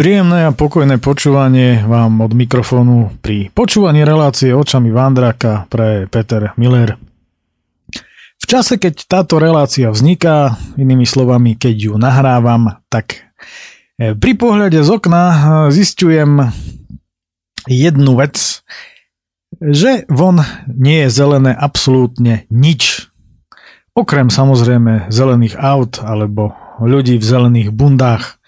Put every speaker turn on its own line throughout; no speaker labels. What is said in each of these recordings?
Príjemné a pokojné počúvanie vám od mikrofónu pri počúvaní relácie očami Vandraka pre Peter Miller. V čase, keď táto relácia vzniká, inými slovami, keď ju nahrávam, tak e, pri pohľade z okna e, zistujem jednu vec, že von nie je zelené absolútne nič. Okrem samozrejme zelených aut alebo ľudí v zelených bundách.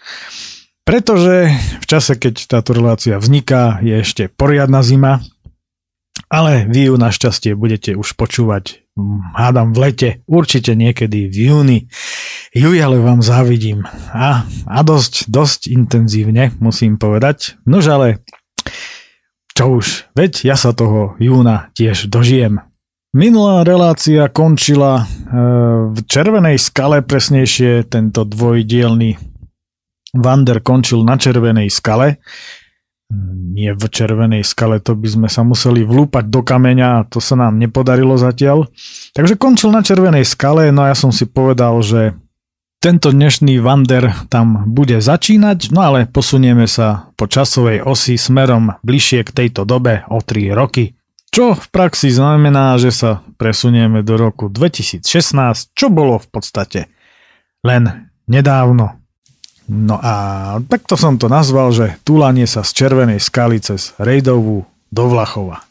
Pretože v čase, keď táto relácia vzniká, je ešte poriadna zima, ale vy ju našťastie budete už počúvať, hm, hádam v lete, určite niekedy v júni. Juj, ale vám závidím. A, a dosť, dosť intenzívne, musím povedať. Nož ale, čo už, veď ja sa toho júna tiež dožijem. Minulá relácia končila e, v Červenej skale, presnejšie tento dvojdielný Vander končil na červenej skale. Nie v červenej skale, to by sme sa museli vlúpať do kameňa a to sa nám nepodarilo zatiaľ. Takže končil na červenej skale, no a ja som si povedal, že tento dnešný Vander tam bude začínať, no ale posunieme sa po časovej osi smerom bližšie k tejto dobe o 3 roky. Čo v praxi znamená, že sa presunieme do roku 2016, čo bolo v podstate len nedávno. No a takto som to nazval, že túlanie sa z Červenej skaly cez Rejdovú do Vlachova.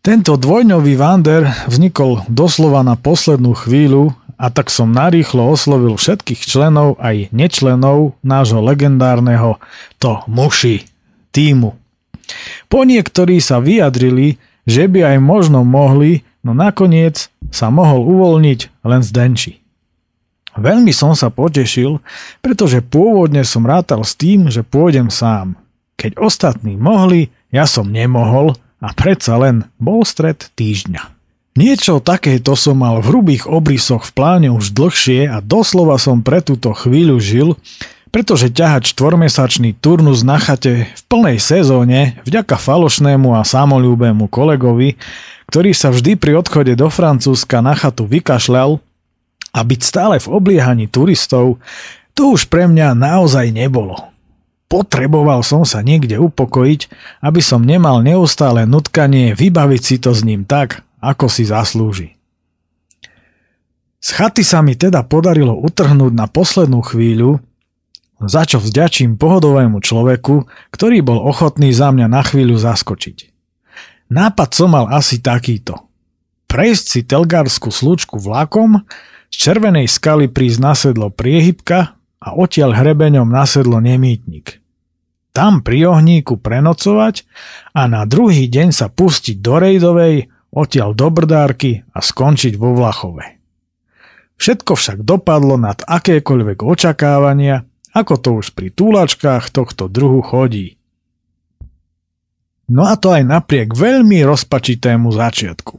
Tento dvojňový vander vznikol doslova na poslednú chvíľu a tak som narýchlo oslovil všetkých členov aj nečlenov nášho legendárneho to muši týmu. Po niektorí sa vyjadrili, že by aj možno mohli, no nakoniec sa mohol uvoľniť len Zdenči. Veľmi som sa potešil, pretože pôvodne som rátal s tým, že pôjdem sám. Keď ostatní mohli, ja som nemohol a predsa len bol stred týždňa. Niečo takéto som mal v hrubých obrysoch v pláne už dlhšie a doslova som pre túto chvíľu žil, pretože ťahať štvormesačný turnus na chate v plnej sezóne vďaka falošnému a samolúbému kolegovi, ktorý sa vždy pri odchode do Francúzska na chatu vykašľal, a byť stále v obliehaní turistov, to už pre mňa naozaj nebolo. Potreboval som sa niekde upokojiť, aby som nemal neustále nutkanie vybaviť si to s ním tak, ako si zaslúži. Z chaty sa mi teda podarilo utrhnúť na poslednú chvíľu, za čo vďačím pohodovému človeku, ktorý bol ochotný za mňa na chvíľu zaskočiť. Nápad som mal asi takýto. Prejsť si telgárskú slučku vlakom z červenej skaly prísť nasedlo priehybka a odtiaľ hrebeňom nasedlo nemýtnik. Tam pri ohníku prenocovať a na druhý deň sa pustiť do Rejdovej, odtiaľ do Brdárky a skončiť vo Vlachove. Všetko však dopadlo nad akékoľvek očakávania, ako to už pri túlačkách tohto druhu chodí. No a to aj napriek veľmi rozpačitému začiatku.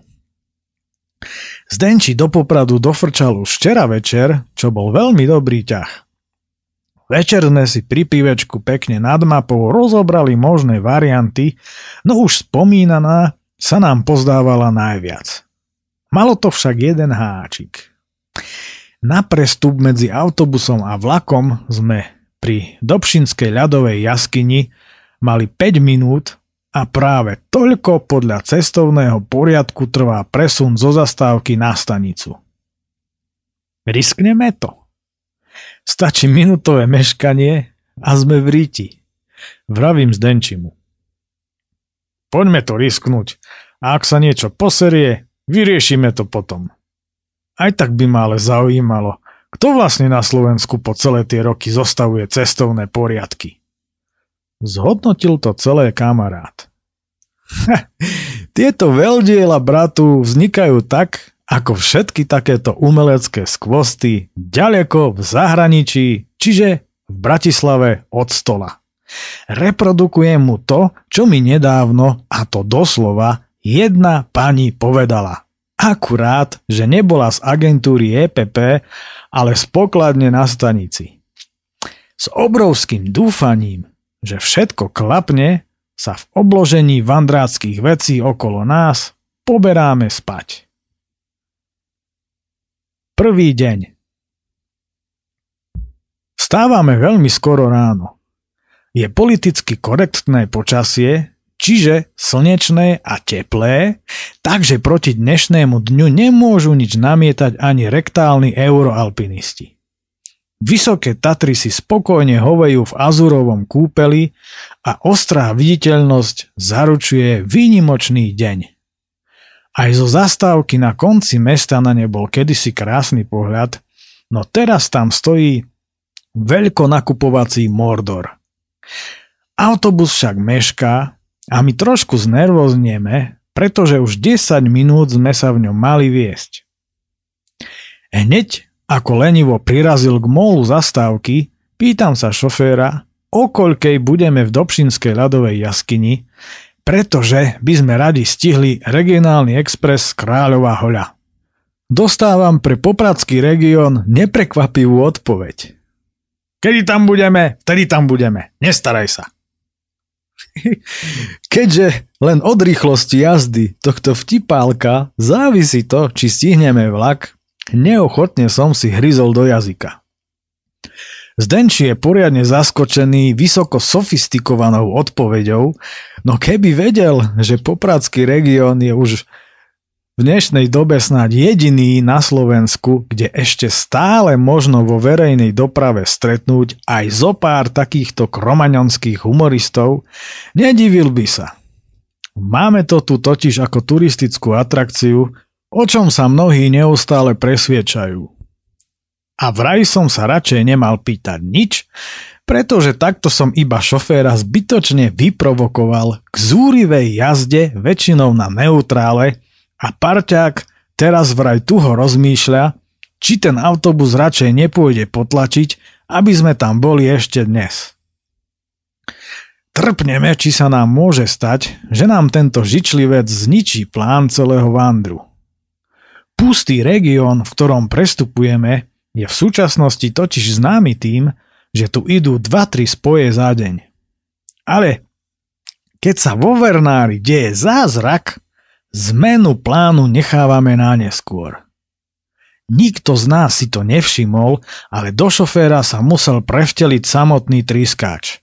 Zdenči do Popradu dofrčal už včera večer, čo bol veľmi dobrý ťah. Večer sme si pri pivečku pekne nad mapou rozobrali možné varianty, no už spomínaná sa nám pozdávala najviac. Malo to však jeden háčik. Na prestup medzi autobusom a vlakom sme pri Dobšinskej ľadovej jaskyni mali 5 minút a práve toľko podľa cestovného poriadku trvá presun zo zastávky na stanicu. Riskneme to. Stačí minutové meškanie a sme v ríti. Vravím Zdenčimu. Poďme to risknúť a ak sa niečo poserie, vyriešime to potom. Aj tak by ma ale zaujímalo, kto vlastne na Slovensku po celé tie roky zostavuje cestovné poriadky. Zhodnotil to celé kamarát. Tieto veľdiela bratu vznikajú tak, ako všetky takéto umelecké skvosty ďaleko v zahraničí, čiže v Bratislave od stola. Reprodukujem mu to, čo mi nedávno, a to doslova, jedna pani povedala. Akurát, že nebola z agentúry EPP, ale z pokladne na stanici. S obrovským dúfaním, že všetko klapne, sa v obložení vandráckých vecí okolo nás poberáme spať. Prvý deň. Stávame veľmi skoro ráno. je politicky korektné počasie, čiže slnečné a teplé, takže proti dnešnému dňu nemôžu nič namietať ani rektálni euroalpinisti. Vysoké Tatry si spokojne hovejú v azurovom kúpeli a ostrá viditeľnosť zaručuje výnimočný deň. Aj zo zastávky na konci mesta na ne bol kedysi krásny pohľad, no teraz tam stojí veľkonakupovací Mordor. Autobus však mešká a my trošku znervoznieme, pretože už 10 minút sme sa v ňom mali viesť. Hneď ako lenivo prirazil k mólu zastávky, pýtam sa šoféra, o koľkej budeme v Dobšinskej ľadovej jaskyni, pretože by sme radi stihli regionálny expres Kráľová hoľa. Dostávam pre Popradský región neprekvapivú odpoveď. Kedy tam budeme, vtedy tam budeme. Nestaraj sa. Keďže len od rýchlosti jazdy tohto vtipálka závisí to, či stihneme vlak, neochotne som si hryzol do jazyka. Zdenči je poriadne zaskočený vysoko sofistikovanou odpoveďou, no keby vedel, že Popradský región je už v dnešnej dobe snáď jediný na Slovensku, kde ešte stále možno vo verejnej doprave stretnúť aj zo pár takýchto kromaňonských humoristov, nedivil by sa. Máme to tu totiž ako turistickú atrakciu, o čom sa mnohí neustále presviečajú. A vraj som sa radšej nemal pýtať nič, pretože takto som iba šoféra zbytočne vyprovokoval k zúrivej jazde väčšinou na neutrále, a parťák teraz vraj tuho rozmýšľa, či ten autobus radšej nepôjde potlačiť, aby sme tam boli ešte dnes. Trpneme, či sa nám môže stať, že nám tento žičlivec zničí plán celého vandru. Pustý región, v ktorom prestupujeme, je v súčasnosti totiž známy tým, že tu idú 2-3 spoje za deň. Ale keď sa vo Vernári deje zázrak, Zmenu plánu nechávame na neskôr. Nikto z nás si to nevšimol, ale do šoféra sa musel prevteliť samotný triskáč.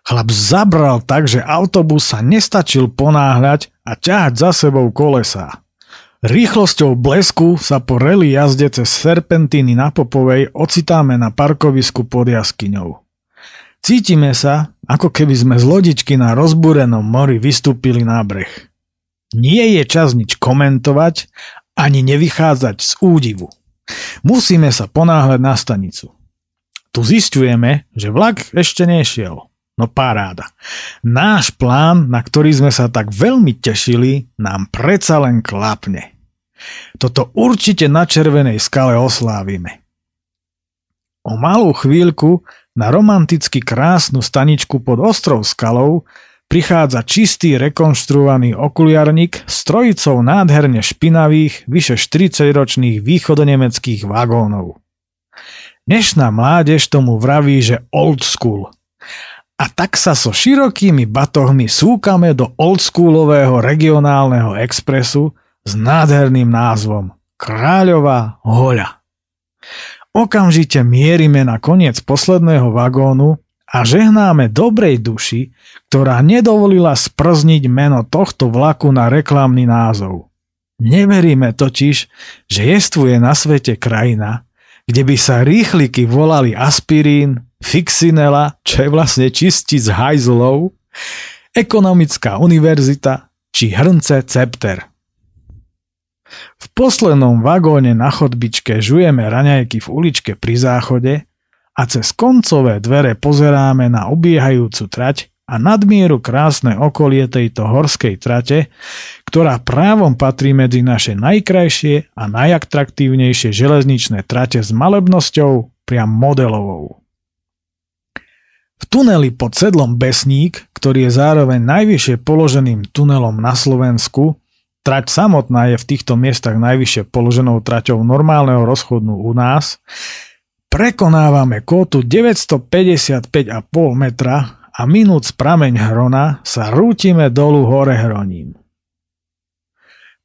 Chlap zabral tak, že autobus sa nestačil ponáhľať a ťahať za sebou kolesá. Rýchlosťou blesku sa po reli jazde cez serpentíny na Popovej ocitáme na parkovisku pod jaskyňou. Cítime sa, ako keby sme z lodičky na rozbúrenom mori vystúpili na breh. Nie je čas nič komentovať ani nevychádzať z údivu. Musíme sa ponáhľať na stanicu. Tu zistujeme, že vlak ešte nešiel. No paráda. Náš plán, na ktorý sme sa tak veľmi tešili, nám predsa len klapne. Toto určite na červenej skale oslávime. O malú chvíľku na romanticky krásnu staničku pod ostrov skalou prichádza čistý rekonštruovaný okuliarník s trojicou nádherne špinavých, vyše 40-ročných východonemeckých vagónov. Dnešná mládež tomu vraví, že old school. A tak sa so širokými batohmi súkame do oldschoolového regionálneho expresu s nádherným názvom Kráľová hoľa. Okamžite mierime na koniec posledného vagónu a žehnáme dobrej duši, ktorá nedovolila sprzniť meno tohto vlaku na reklamný názov. Neveríme totiž, že jestvuje na svete krajina, kde by sa rýchliky volali aspirín, fixinela, čo je vlastne čistiť z hajzlov, ekonomická univerzita či hrnce cepter. V poslednom vagóne na chodbičke žujeme raňajky v uličke pri záchode a cez koncové dvere pozeráme na obiehajúcu trať a nadmieru krásne okolie tejto horskej trate, ktorá právom patrí medzi naše najkrajšie a najatraktívnejšie železničné trate s malebnosťou priam modelovou. V tuneli pod sedlom Besník, ktorý je zároveň najvyššie položeným tunelom na Slovensku, trať samotná je v týchto miestach najvyššie položenou traťou normálneho rozchodu u nás, Prekonávame kótu 955,5 metra a minúc prameň Hrona sa rútime dolu hore Hroním.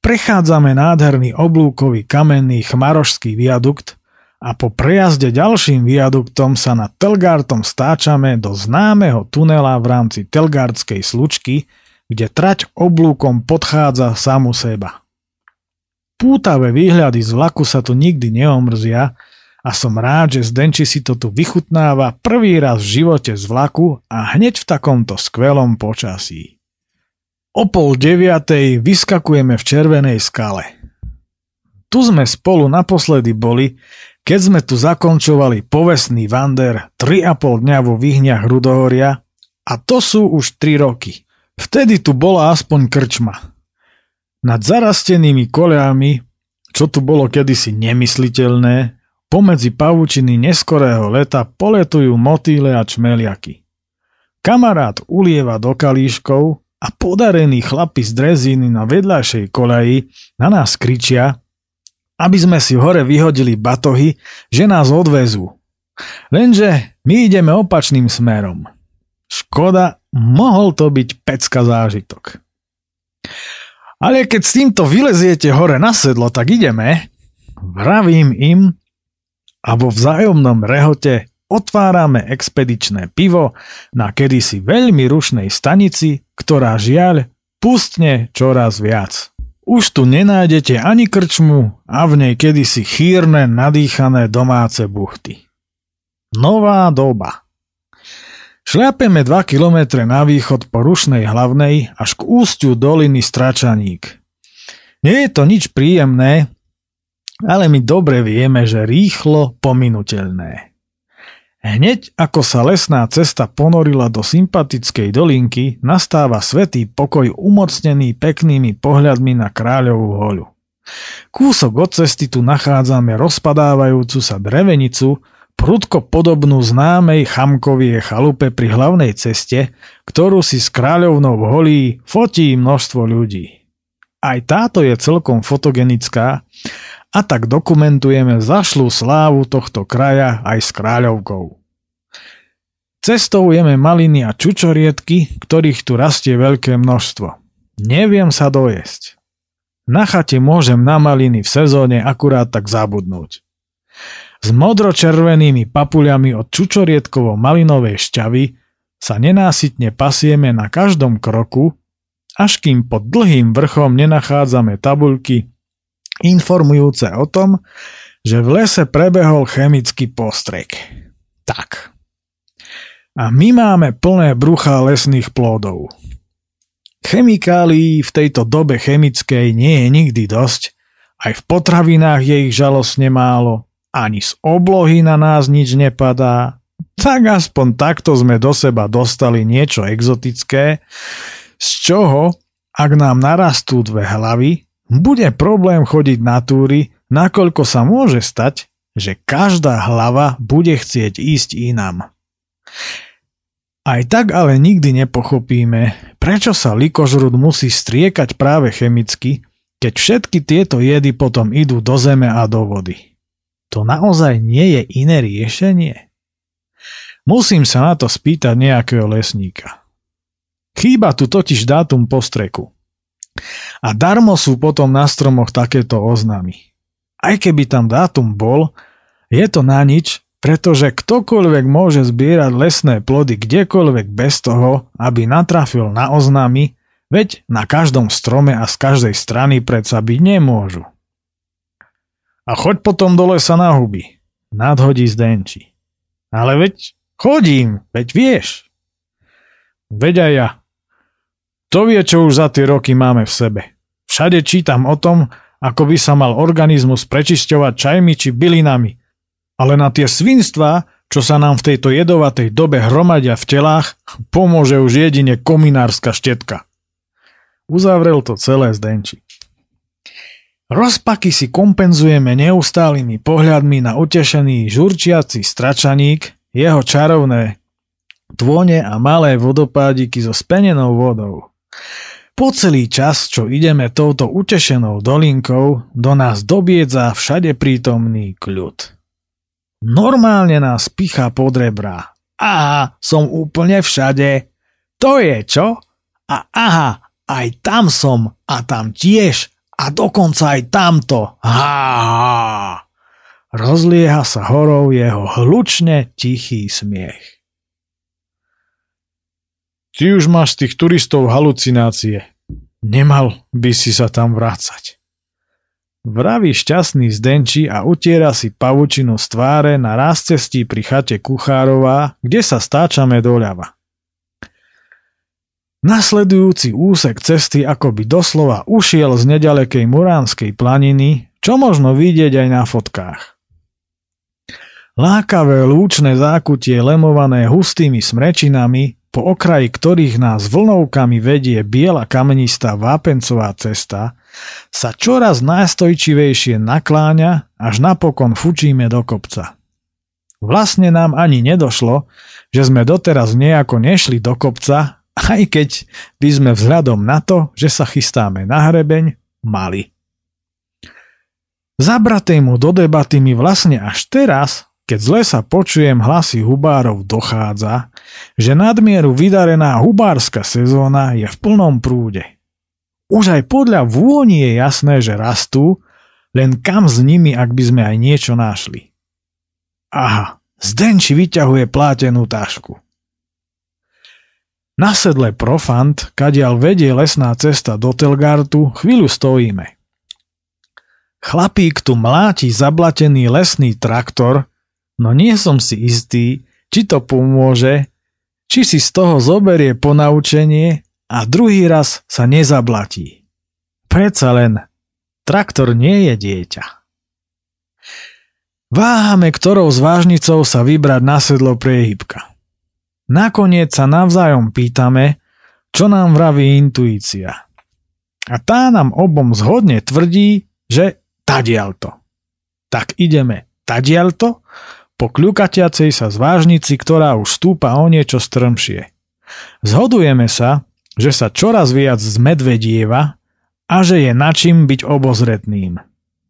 Prechádzame nádherný oblúkový kamenný chmarošský viadukt a po prejazde ďalším viaduktom sa nad Telgartom stáčame do známeho tunela v rámci Telgardskej slučky, kde trať oblúkom podchádza samu seba. Pútavé výhľady z vlaku sa tu nikdy neomrzia a som rád, že Zdenči si to tu vychutnáva prvý raz v živote z vlaku a hneď v takomto skvelom počasí. O pol deviatej vyskakujeme v červenej skale. Tu sme spolu naposledy boli, keď sme tu zakončovali povestný Vander 3,5 dňa vo výhňach Rudohoria a to sú už 3 roky. Vtedy tu bola aspoň krčma. Nad zarastenými koleami, čo tu bolo kedysi nemysliteľné, pomedzi pavučiny neskorého leta poletujú motýle a čmeliaky. Kamarát ulieva do kalíškov a podarení chlapi z drezíny na vedľajšej koleji na nás kričia, aby sme si hore vyhodili batohy, že nás odvezú. Lenže my ideme opačným smerom. Škoda, mohol to byť pecka zážitok. Ale keď s týmto vyleziete hore na sedlo, tak ideme, vravím im a vo vzájomnom rehote otvárame expedičné pivo na kedysi veľmi rušnej stanici, ktorá žiaľ pustne čoraz viac. Už tu nenájdete ani krčmu a v nej kedysi chýrne, nadýchané domáce buchty. Nová doba. Šľapeme 2 km na východ po rušnej hlavnej až k ústiu doliny Stračaník. Nie je to nič príjemné, ale my dobre vieme, že rýchlo pominuteľné. Hneď ako sa lesná cesta ponorila do sympatickej dolinky, nastáva svetý pokoj umocnený peknými pohľadmi na kráľovú hoľu. Kúsok od cesty tu nachádzame rozpadávajúcu sa drevenicu, prudko podobnú známej chamkovie chalupe pri hlavnej ceste, ktorú si s kráľovnou holí fotí množstvo ľudí. Aj táto je celkom fotogenická a tak dokumentujeme zašlú slávu tohto kraja aj s kráľovkou. Cestou jeme maliny a čučoriedky, ktorých tu rastie veľké množstvo. Neviem sa dojesť. Na chate môžem na maliny v sezóne akurát tak zabudnúť. S modročervenými papuľami od čučoriedkovo-malinovej šťavy sa nenásytne pasieme na každom kroku, až kým pod dlhým vrchom nenachádzame tabuľky informujúce o tom, že v lese prebehol chemický postrek. Tak. A my máme plné brucha lesných plodov. Chemikálií v tejto dobe chemickej nie je nikdy dosť, aj v potravinách je ich žalostne málo, ani z oblohy na nás nič nepadá, tak aspoň takto sme do seba dostali niečo exotické, z čoho, ak nám narastú dve hlavy, bude problém chodiť na túry, nakoľko sa môže stať, že každá hlava bude chcieť ísť inám. Aj tak ale nikdy nepochopíme, prečo sa likožrud musí striekať práve chemicky, keď všetky tieto jedy potom idú do zeme a do vody. To naozaj nie je iné riešenie? Musím sa na to spýtať nejakého lesníka. Chýba tu totiž dátum postreku. A darmo sú potom na stromoch takéto oznámy. Aj keby tam dátum bol, je to na nič, pretože ktokoľvek môže zbierať lesné plody kdekoľvek bez toho, aby natrafil na oznámy, veď na každom strome a z každej strany predsa byť nemôžu. A choď potom do lesa na huby, nadhodí Zdenči. Ale veď chodím, veď vieš. Veď aj ja, to vie, čo už za tie roky máme v sebe. Všade čítam o tom, ako by sa mal organizmus prečisťovať čajmi či bylinami. Ale na tie svinstvá, čo sa nám v tejto jedovatej dobe hromadia v telách, pomôže už jedine kominárska štetka. Uzavrel to celé Zdenči. Rozpaky si kompenzujeme neustálými pohľadmi na utešený žurčiaci stračaník, jeho čarovné tvone a malé vodopádiky so spenenou vodou. Po celý čas, čo ideme touto utešenou dolinkou, do nás dobiedza všade prítomný kľud. Normálne nás pichá pod rebra. Aha, som úplne všade. To je čo? A aha, aj tam som a tam tiež a dokonca aj tamto. Ha, ha. rozlieha sa horou jeho hlučne tichý smiech. Ty už máš z tých turistov halucinácie. Nemal by si sa tam vrácať. Vraví šťastný zdenčí a utiera si pavučinu z tváre na rázcestí pri chate Kuchárová, kde sa stáčame doľava. Nasledujúci úsek cesty akoby doslova ušiel z nedalekej Muránskej planiny, čo možno vidieť aj na fotkách. Lákavé lúčne zákutie lemované hustými smrečinami po okraji ktorých nás vlnovkami vedie biela kamenistá vápencová cesta, sa čoraz najstojčivejšie nakláňa, až napokon fučíme do kopca. Vlastne nám ani nedošlo, že sme doteraz nejako nešli do kopca, aj keď by sme vzhľadom na to, že sa chystáme na hrebeň, mali. Zabratej mu do debaty mi vlastne až teraz keď z lesa počujem hlasy hubárov, dochádza, že nadmieru vydarená hubárska sezóna je v plnom prúde. Už aj podľa vôni je jasné, že rastú, len kam s nimi, ak by sme aj niečo našli. Aha, Zdenči vyťahuje plátenú tašku. Na sedle Profant, kadiaľ vedie lesná cesta do Telgartu, chvíľu stojíme. Chlapík tu mláti zablatený lesný traktor, No nie som si istý, či to pomôže, či si z toho zoberie ponaučenie a druhý raz sa nezablatí. Preca len, traktor nie je dieťa. Váhame, ktorou z vážnicou sa vybrať na sedlo priehybka. Nakoniec sa navzájom pýtame, čo nám vraví intuícia. A tá nám obom zhodne tvrdí, že tadialto. Tak ideme tadialto po kľukatiacej sa zvážnici, ktorá už stúpa o niečo strmšie. Zhodujeme sa, že sa čoraz viac zmedvedieva a že je načím byť obozretným.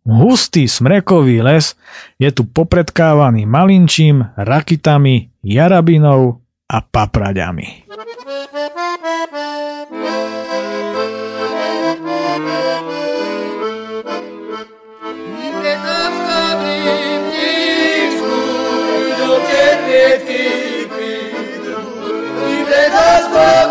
Hustý smrekový les je tu popredkávaný malinčím, rakitami, jarabinou a papraďami. Let's go!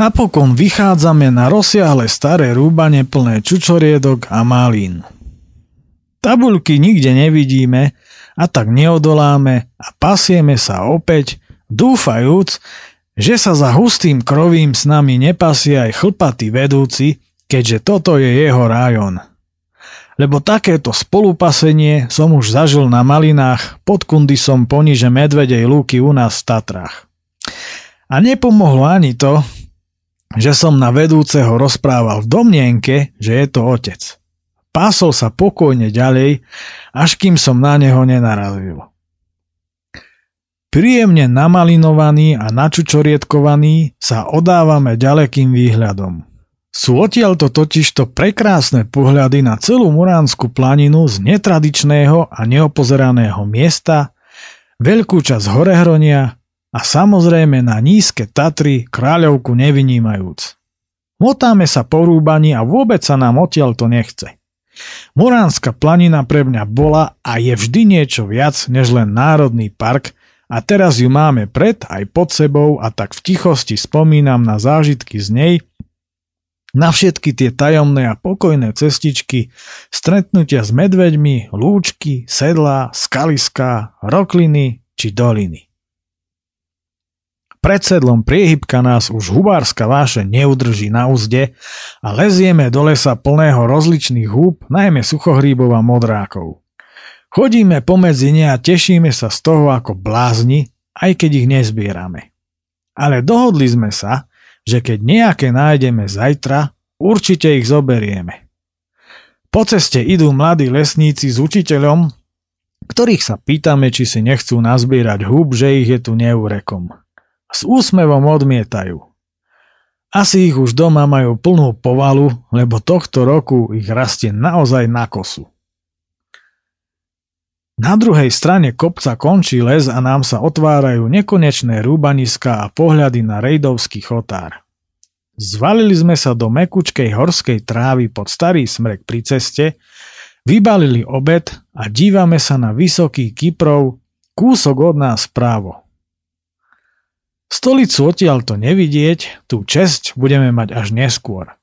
Napokon vychádzame na rozsiahle staré rúbanie plné čučoriedok a malín. Tabuľky nikde nevidíme a tak neodoláme a pasieme sa opäť, dúfajúc, že sa za hustým krovím s nami nepasie aj chlpatý vedúci, keďže toto je jeho rájon. Lebo takéto spolupasenie som už zažil na malinách pod kundisom poniže Medvedej lúky u nás v Tatrách. A nepomohlo ani to, že som na vedúceho rozprával v domnienke, že je to otec. Pásol sa pokojne ďalej, až kým som na neho nenarazil. Príjemne namalinovaný a načučorietkovaný sa odávame ďalekým výhľadom. Sú odtiaľto totižto prekrásne pohľady na celú Muránsku planinu z netradičného a neopozeraného miesta, veľkú časť Horehronia a samozrejme na nízke Tatry kráľovku nevynímajúc. Motáme sa po rúbani a vôbec sa nám odtiaľ to nechce. Moránska planina pre mňa bola a je vždy niečo viac než len národný park a teraz ju máme pred aj pod sebou a tak v tichosti spomínam na zážitky z nej, na všetky tie tajomné a pokojné cestičky, stretnutia s medveďmi, lúčky, sedlá, skaliská, rokliny či doliny. Pred sedlom priehybka nás už hubárska váše neudrží na úzde a lezieme do lesa plného rozličných húb, najmä suchohríbov a modrákov. Chodíme pomedzi ne a tešíme sa z toho ako blázni, aj keď ich nezbierame. Ale dohodli sme sa, že keď nejaké nájdeme zajtra, určite ich zoberieme. Po ceste idú mladí lesníci s učiteľom, ktorých sa pýtame, či si nechcú nazbierať húb, že ich je tu neurekom. S úsmevom odmietajú. Asi ich už doma majú plnú povalu, lebo tohto roku ich rastie naozaj na kosu. Na druhej strane kopca končí les a nám sa otvárajú nekonečné rúbaniska a pohľady na rejdovský chotár. Zvalili sme sa do mekučkej horskej trávy pod starý smrek pri ceste, vybalili obed a dívame sa na vysoký Kyprov, kúsok od nás právo. Stolicu odtiaľ to nevidieť, tú česť budeme mať až neskôr.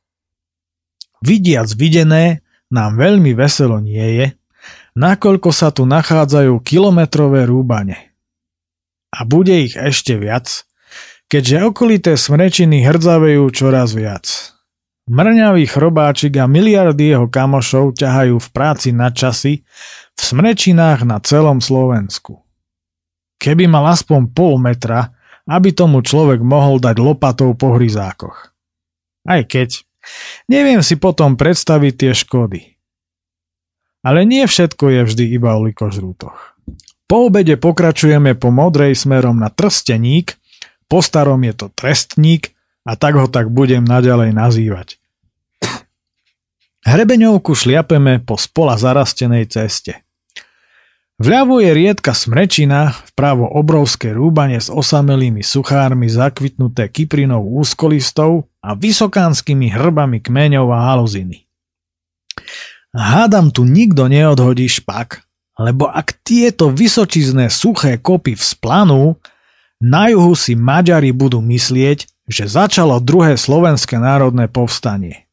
Vidiac videné nám veľmi veselo nie je, nakoľko sa tu nachádzajú kilometrové rúbane. A bude ich ešte viac, keďže okolité smrečiny hrdzavejú čoraz viac. Mrňavý chrobáčik a miliardy jeho kamošov ťahajú v práci na časy v smrečinách na celom Slovensku. Keby mal aspoň pol metra, aby tomu človek mohol dať lopatou po hryzákoch. Aj keď. Neviem si potom predstaviť tie škody. Ale nie všetko je vždy iba o likožrútoch. Po obede pokračujeme po modrej smerom na trsteník, po starom je to trestník a tak ho tak budem naďalej nazývať. Hrebeňovku šliapeme po spola zarastenej ceste. Vľavo je riedka smrečina, vpravo obrovské rúbanie s osamelými suchármi zakvitnuté kyprinou úzkolistov a vysokánskymi hrbami kmeňov a haluziny. Hádam tu nikto neodhodí špak, lebo ak tieto vysočizné suché kopy vzplanú, na juhu si Maďari budú myslieť, že začalo druhé slovenské národné povstanie.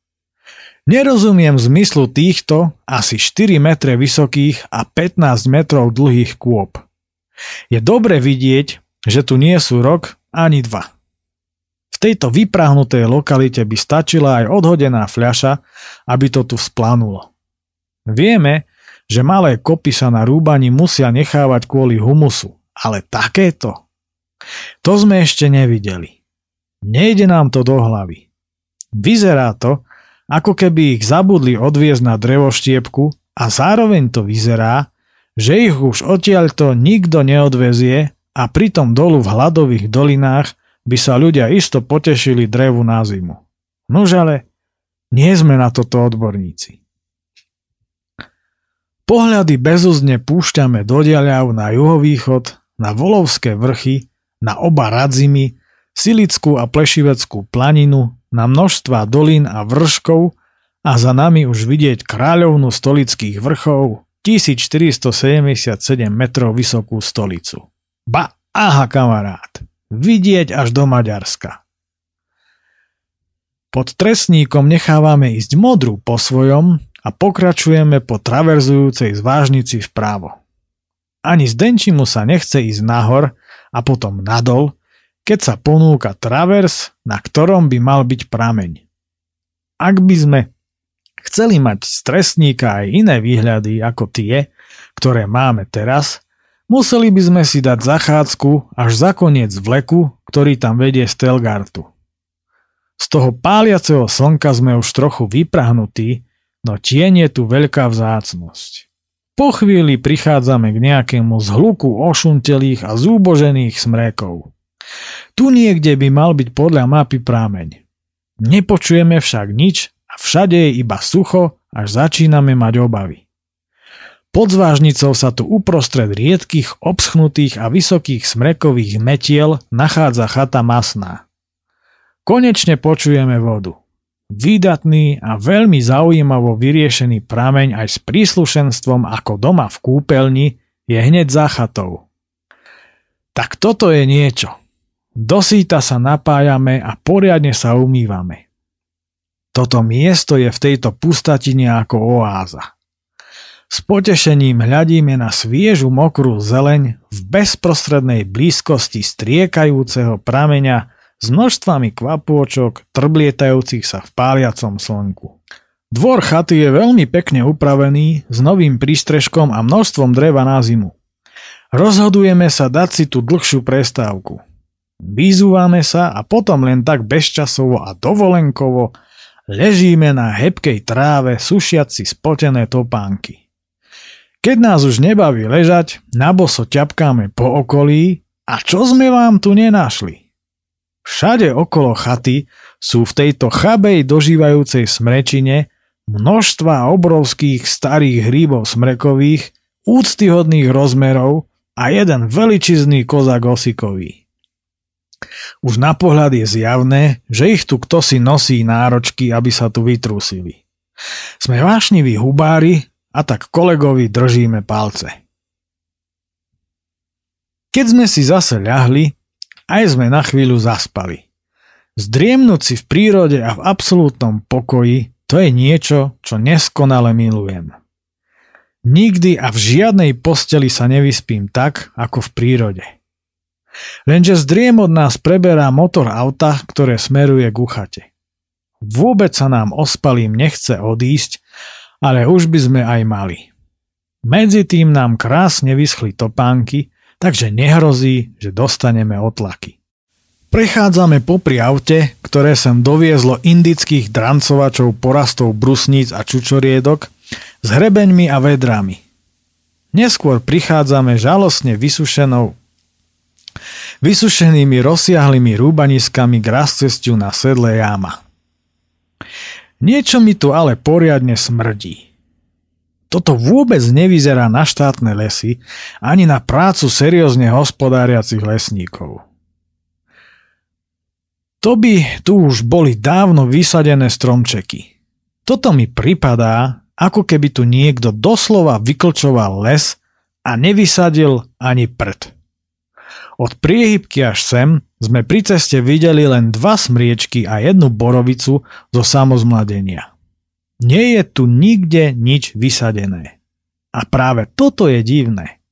Nerozumiem zmyslu týchto asi 4 metre vysokých a 15 metrov dlhých kôp. Je dobre vidieť, že tu nie sú rok ani dva. V tejto vyprahnutej lokalite by stačila aj odhodená fľaša, aby to tu vzplanulo. Vieme, že malé kopy sa na rúbani musia nechávať kvôli humusu, ale takéto? To sme ešte nevideli. Nejde nám to do hlavy. Vyzerá to, ako keby ich zabudli odviezť na drevoštiepku a zároveň to vyzerá, že ich už odtiaľto nikto neodvezie a pritom dolu v hladových dolinách by sa ľudia isto potešili drevu na zimu. Nož ale nie sme na toto odborníci. Pohľady bezúzne púšťame do diaľav na juhovýchod, na Volovské vrchy, na oba radzimy, Silickú a Plešiveckú planinu, na množstva dolín a vrškov a za nami už vidieť kráľovnú stolických vrchov, 1477 metrov vysokú stolicu. Ba, aha kamarát, vidieť až do Maďarska. Pod trestníkom nechávame ísť modrú po svojom a pokračujeme po traverzujúcej zvážnici vpravo. Ani z Denčimu sa nechce ísť nahor a potom nadol, keď sa ponúka travers, na ktorom by mal byť prameň. Ak by sme chceli mať stresníka aj iné výhľady ako tie, ktoré máme teraz, museli by sme si dať zachádzku až za koniec vleku, ktorý tam vedie z Telgartu. Z toho páliaceho slnka sme už trochu vyprahnutí, no tieň je tu veľká vzácnosť. Po chvíli prichádzame k nejakému zhluku ošuntelých a zúbožených smrekov. Tu niekde by mal byť podľa mapy prámeň. Nepočujeme však nič a všade je iba sucho, až začíname mať obavy. Pod zvážnicou sa tu uprostred riedkých, obschnutých a vysokých smrekových metiel nachádza chata masná. Konečne počujeme vodu. Výdatný a veľmi zaujímavo vyriešený prameň aj s príslušenstvom ako doma v kúpeľni je hneď za chatou. Tak toto je niečo. Do síta sa napájame a poriadne sa umývame. Toto miesto je v tejto pustatine ako oáza. S potešením hľadíme na sviežu mokrú zeleň v bezprostrednej blízkosti striekajúceho prameňa s množstvami kvapôčok, trblietajúcich sa v páliacom slnku. Dvor chaty je veľmi pekne upravený, s novým prístrežkom a množstvom dreva na zimu. Rozhodujeme sa dať si tú dlhšiu prestávku. Vyzúvame sa a potom len tak bezčasovo a dovolenkovo ležíme na hebkej tráve sušiaci spotené topánky. Keď nás už nebaví ležať, naboso ťapkáme po okolí a čo sme vám tu nenašli? Všade okolo chaty sú v tejto chabej dožívajúcej smrečine množstva obrovských starých hríbov smrekových, úctyhodných rozmerov a jeden veličizný kozak osikový. Už na pohľad je zjavné, že ich tu kto si nosí náročky, aby sa tu vytrúsili. Sme vášniví hubári a tak kolegovi držíme palce. Keď sme si zase ľahli, aj sme na chvíľu zaspali. Zdriemnúť si v prírode a v absolútnom pokoji, to je niečo, čo neskonale milujem. Nikdy a v žiadnej posteli sa nevyspím tak, ako v prírode. Lenže zdriem od nás preberá motor auta, ktoré smeruje k uchate. Vôbec sa nám ospalým nechce odísť ale už by sme aj mali. Medzi tým nám krásne vyschli topánky, takže nehrozí, že dostaneme otlaky. Prechádzame popri aute, ktoré sem doviezlo indických drancovačov porastov brusníc a čučoriedok s hrebeňmi a vedrami. Neskôr prichádzame žalostne vysušenou vysušenými rozsiahlými rúbaniskami k rastcestiu na sedle jáma. Niečo mi tu ale poriadne smrdí. Toto vôbec nevyzerá na štátne lesy ani na prácu seriózne hospodáriacich lesníkov. To by tu už boli dávno vysadené stromčeky. Toto mi pripadá, ako keby tu niekto doslova vyklčoval les a nevysadil ani prd. Od priehybky až sem sme pri ceste videli len dva smriečky a jednu borovicu zo samozmladenia. Nie je tu nikde nič vysadené. A práve toto je divné.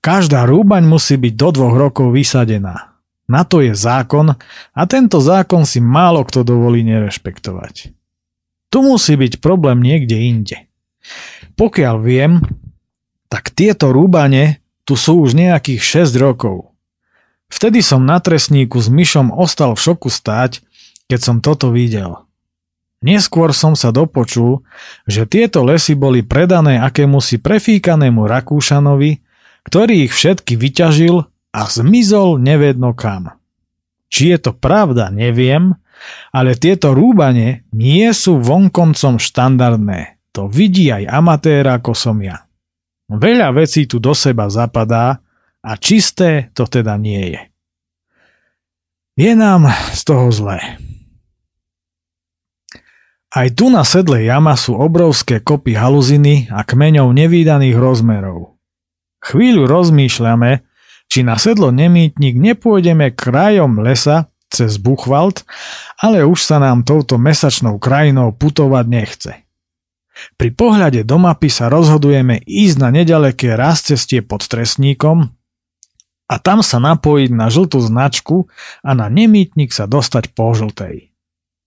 Každá rúbaň musí byť do dvoch rokov vysadená. Na to je zákon a tento zákon si málo kto dovolí nerešpektovať. Tu musí byť problém niekde inde. Pokiaľ viem, tak tieto rúbane tu sú už nejakých 6 rokov. Vtedy som na trestníku s myšom ostal v šoku stáť, keď som toto videl. Neskôr som sa dopočul, že tieto lesy boli predané akémusi prefíkanému Rakúšanovi, ktorý ich všetky vyťažil a zmizol nevedno kam. Či je to pravda, neviem, ale tieto rúbane nie sú vonkoncom štandardné. To vidí aj amatér ako som ja. Veľa vecí tu do seba zapadá a čisté to teda nie je. Je nám z toho zlé. Aj tu na sedle jama sú obrovské kopy haluziny a kmeňov nevýdaných rozmerov. Chvíľu rozmýšľame, či na sedlo nemýtnik nepôjdeme krajom lesa cez Buchwald, ale už sa nám touto mesačnou krajinou putovať nechce. Pri pohľade do mapy sa rozhodujeme ísť na nedaleké cestie pod Stresníkom a tam sa napojiť na žltú značku a na nemýtnik sa dostať po žltej.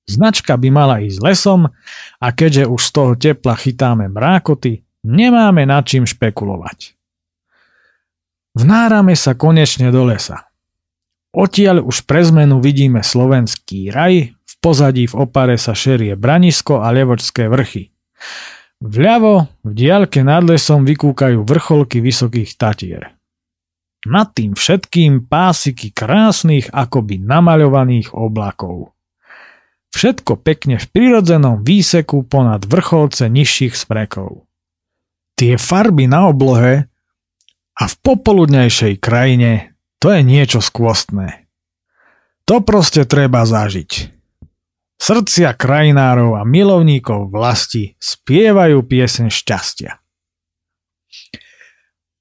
Značka by mala ísť lesom a keďže už z toho tepla chytáme mrákoty, nemáme nad čím špekulovať. Vnárame sa konečne do lesa. Odtiaľ už pre zmenu vidíme slovenský raj, v pozadí v opare sa šerie Branisko a Levočské vrchy. Vľavo, v diaľke nad lesom vykúkajú vrcholky vysokých tatier. Nad tým všetkým pásiky krásnych akoby namaľovaných oblakov. Všetko pekne v prirodzenom výseku ponad vrcholce nižších smrekov. Tie farby na oblohe a v popoludnejšej krajine to je niečo skvostné. To proste treba zažiť. Srdcia krajinárov a milovníkov vlasti spievajú pieseň šťastia.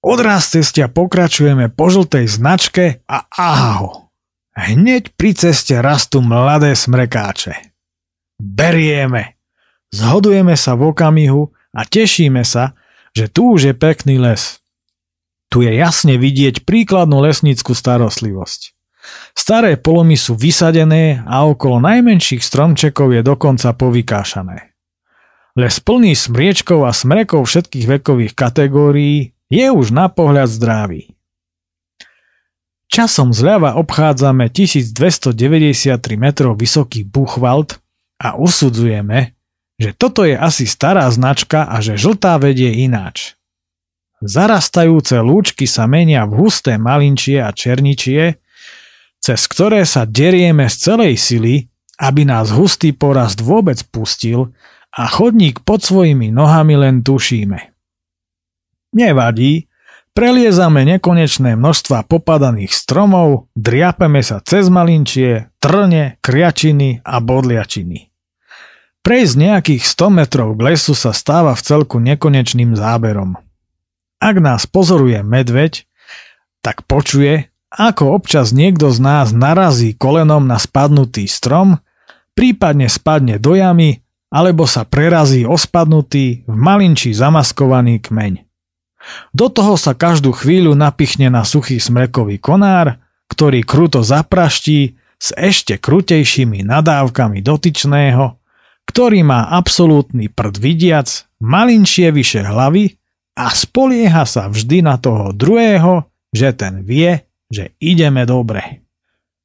Od raz cestia pokračujeme po žltej značke a aho. Hneď pri ceste rastú mladé smrekáče. Berieme. Zhodujeme sa v okamihu a tešíme sa, že tu už je pekný les. Tu je jasne vidieť príkladnú lesnícku starostlivosť. Staré polomy sú vysadené a okolo najmenších stromčekov je dokonca povykášané. Les plný smriečkov a smrekov všetkých vekových kategórií je už na pohľad zdravý. Časom zľava obchádzame 1293 metrov vysoký Buchwald a usudzujeme, že toto je asi stará značka a že žltá vedie ináč. Zarastajúce lúčky sa menia v husté malinčie a černičie, cez ktoré sa derieme z celej sily, aby nás hustý porast vôbec pustil a chodník pod svojimi nohami len tušíme. Nevadí, preliezame nekonečné množstva popadaných stromov, driapeme sa cez malinčie, trne, kriačiny a bodliačiny. Prejsť nejakých 100 metrov k lesu sa stáva v celku nekonečným záberom. Ak nás pozoruje medveď, tak počuje, ako občas niekto z nás narazí kolenom na spadnutý strom, prípadne spadne do jamy, alebo sa prerazí o spadnutý, v malinčí zamaskovaný kmeň. Do toho sa každú chvíľu napichne na suchý smrekový konár, ktorý kruto zapraští s ešte krutejšími nadávkami dotyčného, ktorý má absolútny prd vidiac, malinšie vyše hlavy a spolieha sa vždy na toho druhého, že ten vie, že ideme dobre.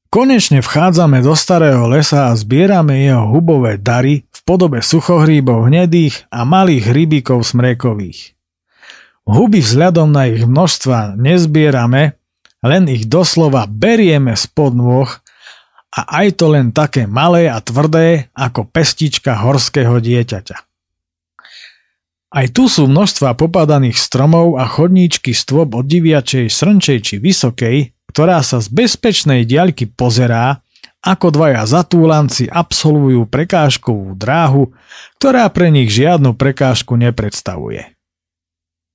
Konečne vchádzame do starého lesa a zbierame jeho hubové dary v podobe suchohríbov hnedých a malých rybíkov smrekových. Huby vzhľadom na ich množstva nezbierame, len ich doslova berieme spod nôh a aj to len také malé a tvrdé ako pestička horského dieťaťa. Aj tu sú množstva popadaných stromov a chodníčky stôb od diviačej, srnčej či vysokej, ktorá sa z bezpečnej diaľky pozerá, ako dvaja zatúlanci absolvujú prekážkovú dráhu, ktorá pre nich žiadnu prekážku nepredstavuje.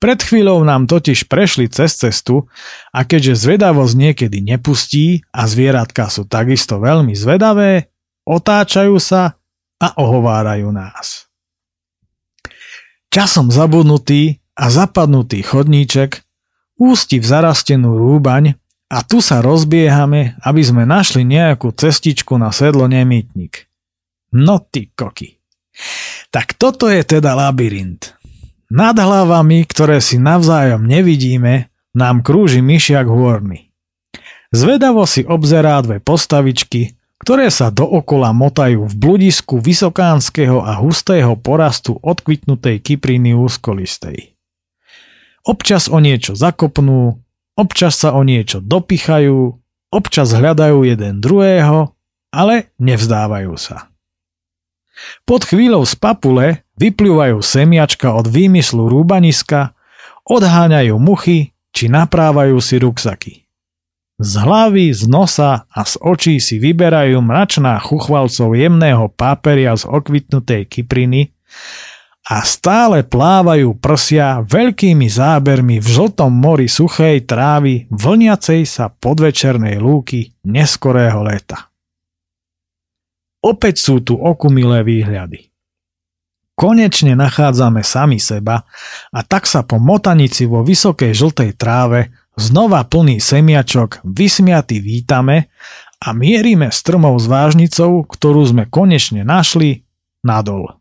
Pred chvíľou nám totiž prešli cez cestu a keďže zvedavosť niekedy nepustí a zvieratka sú takisto veľmi zvedavé, otáčajú sa a ohovárajú nás. Časom zabudnutý a zapadnutý chodníček ústi v zarastenú rúbaň a tu sa rozbiehame, aby sme našli nejakú cestičku na sedlo nemýtnik. No ty koky. Tak toto je teda labyrint. Nad hlavami, ktoré si navzájom nevidíme, nám krúži myšiak hôrny. Zvedavo si obzerá dve postavičky, ktoré sa dookola motajú v bludisku vysokánskeho a hustého porastu odkvitnutej kypriny úzkolistej. Občas o niečo zakopnú, občas sa o niečo dopichajú, občas hľadajú jeden druhého, ale nevzdávajú sa. Pod chvíľou z papule vyplúvajú semiačka od výmyslu rúbaniska, odháňajú muchy či naprávajú si ruksaky. Z hlavy, z nosa a z očí si vyberajú mračná chuchvalcov jemného páperia z okvitnutej kypriny a stále plávajú prsia veľkými zábermi v žltom mori suchej trávy vlniacej sa podvečernej lúky neskorého leta. Opäť sú tu okumilé výhľady. Konečne nachádzame sami seba a tak sa po motanici vo vysokej žltej tráve Znova plný semiačok, vysmiaty vítame a mierime strmou s vážnicou, ktorú sme konečne našli, nadol.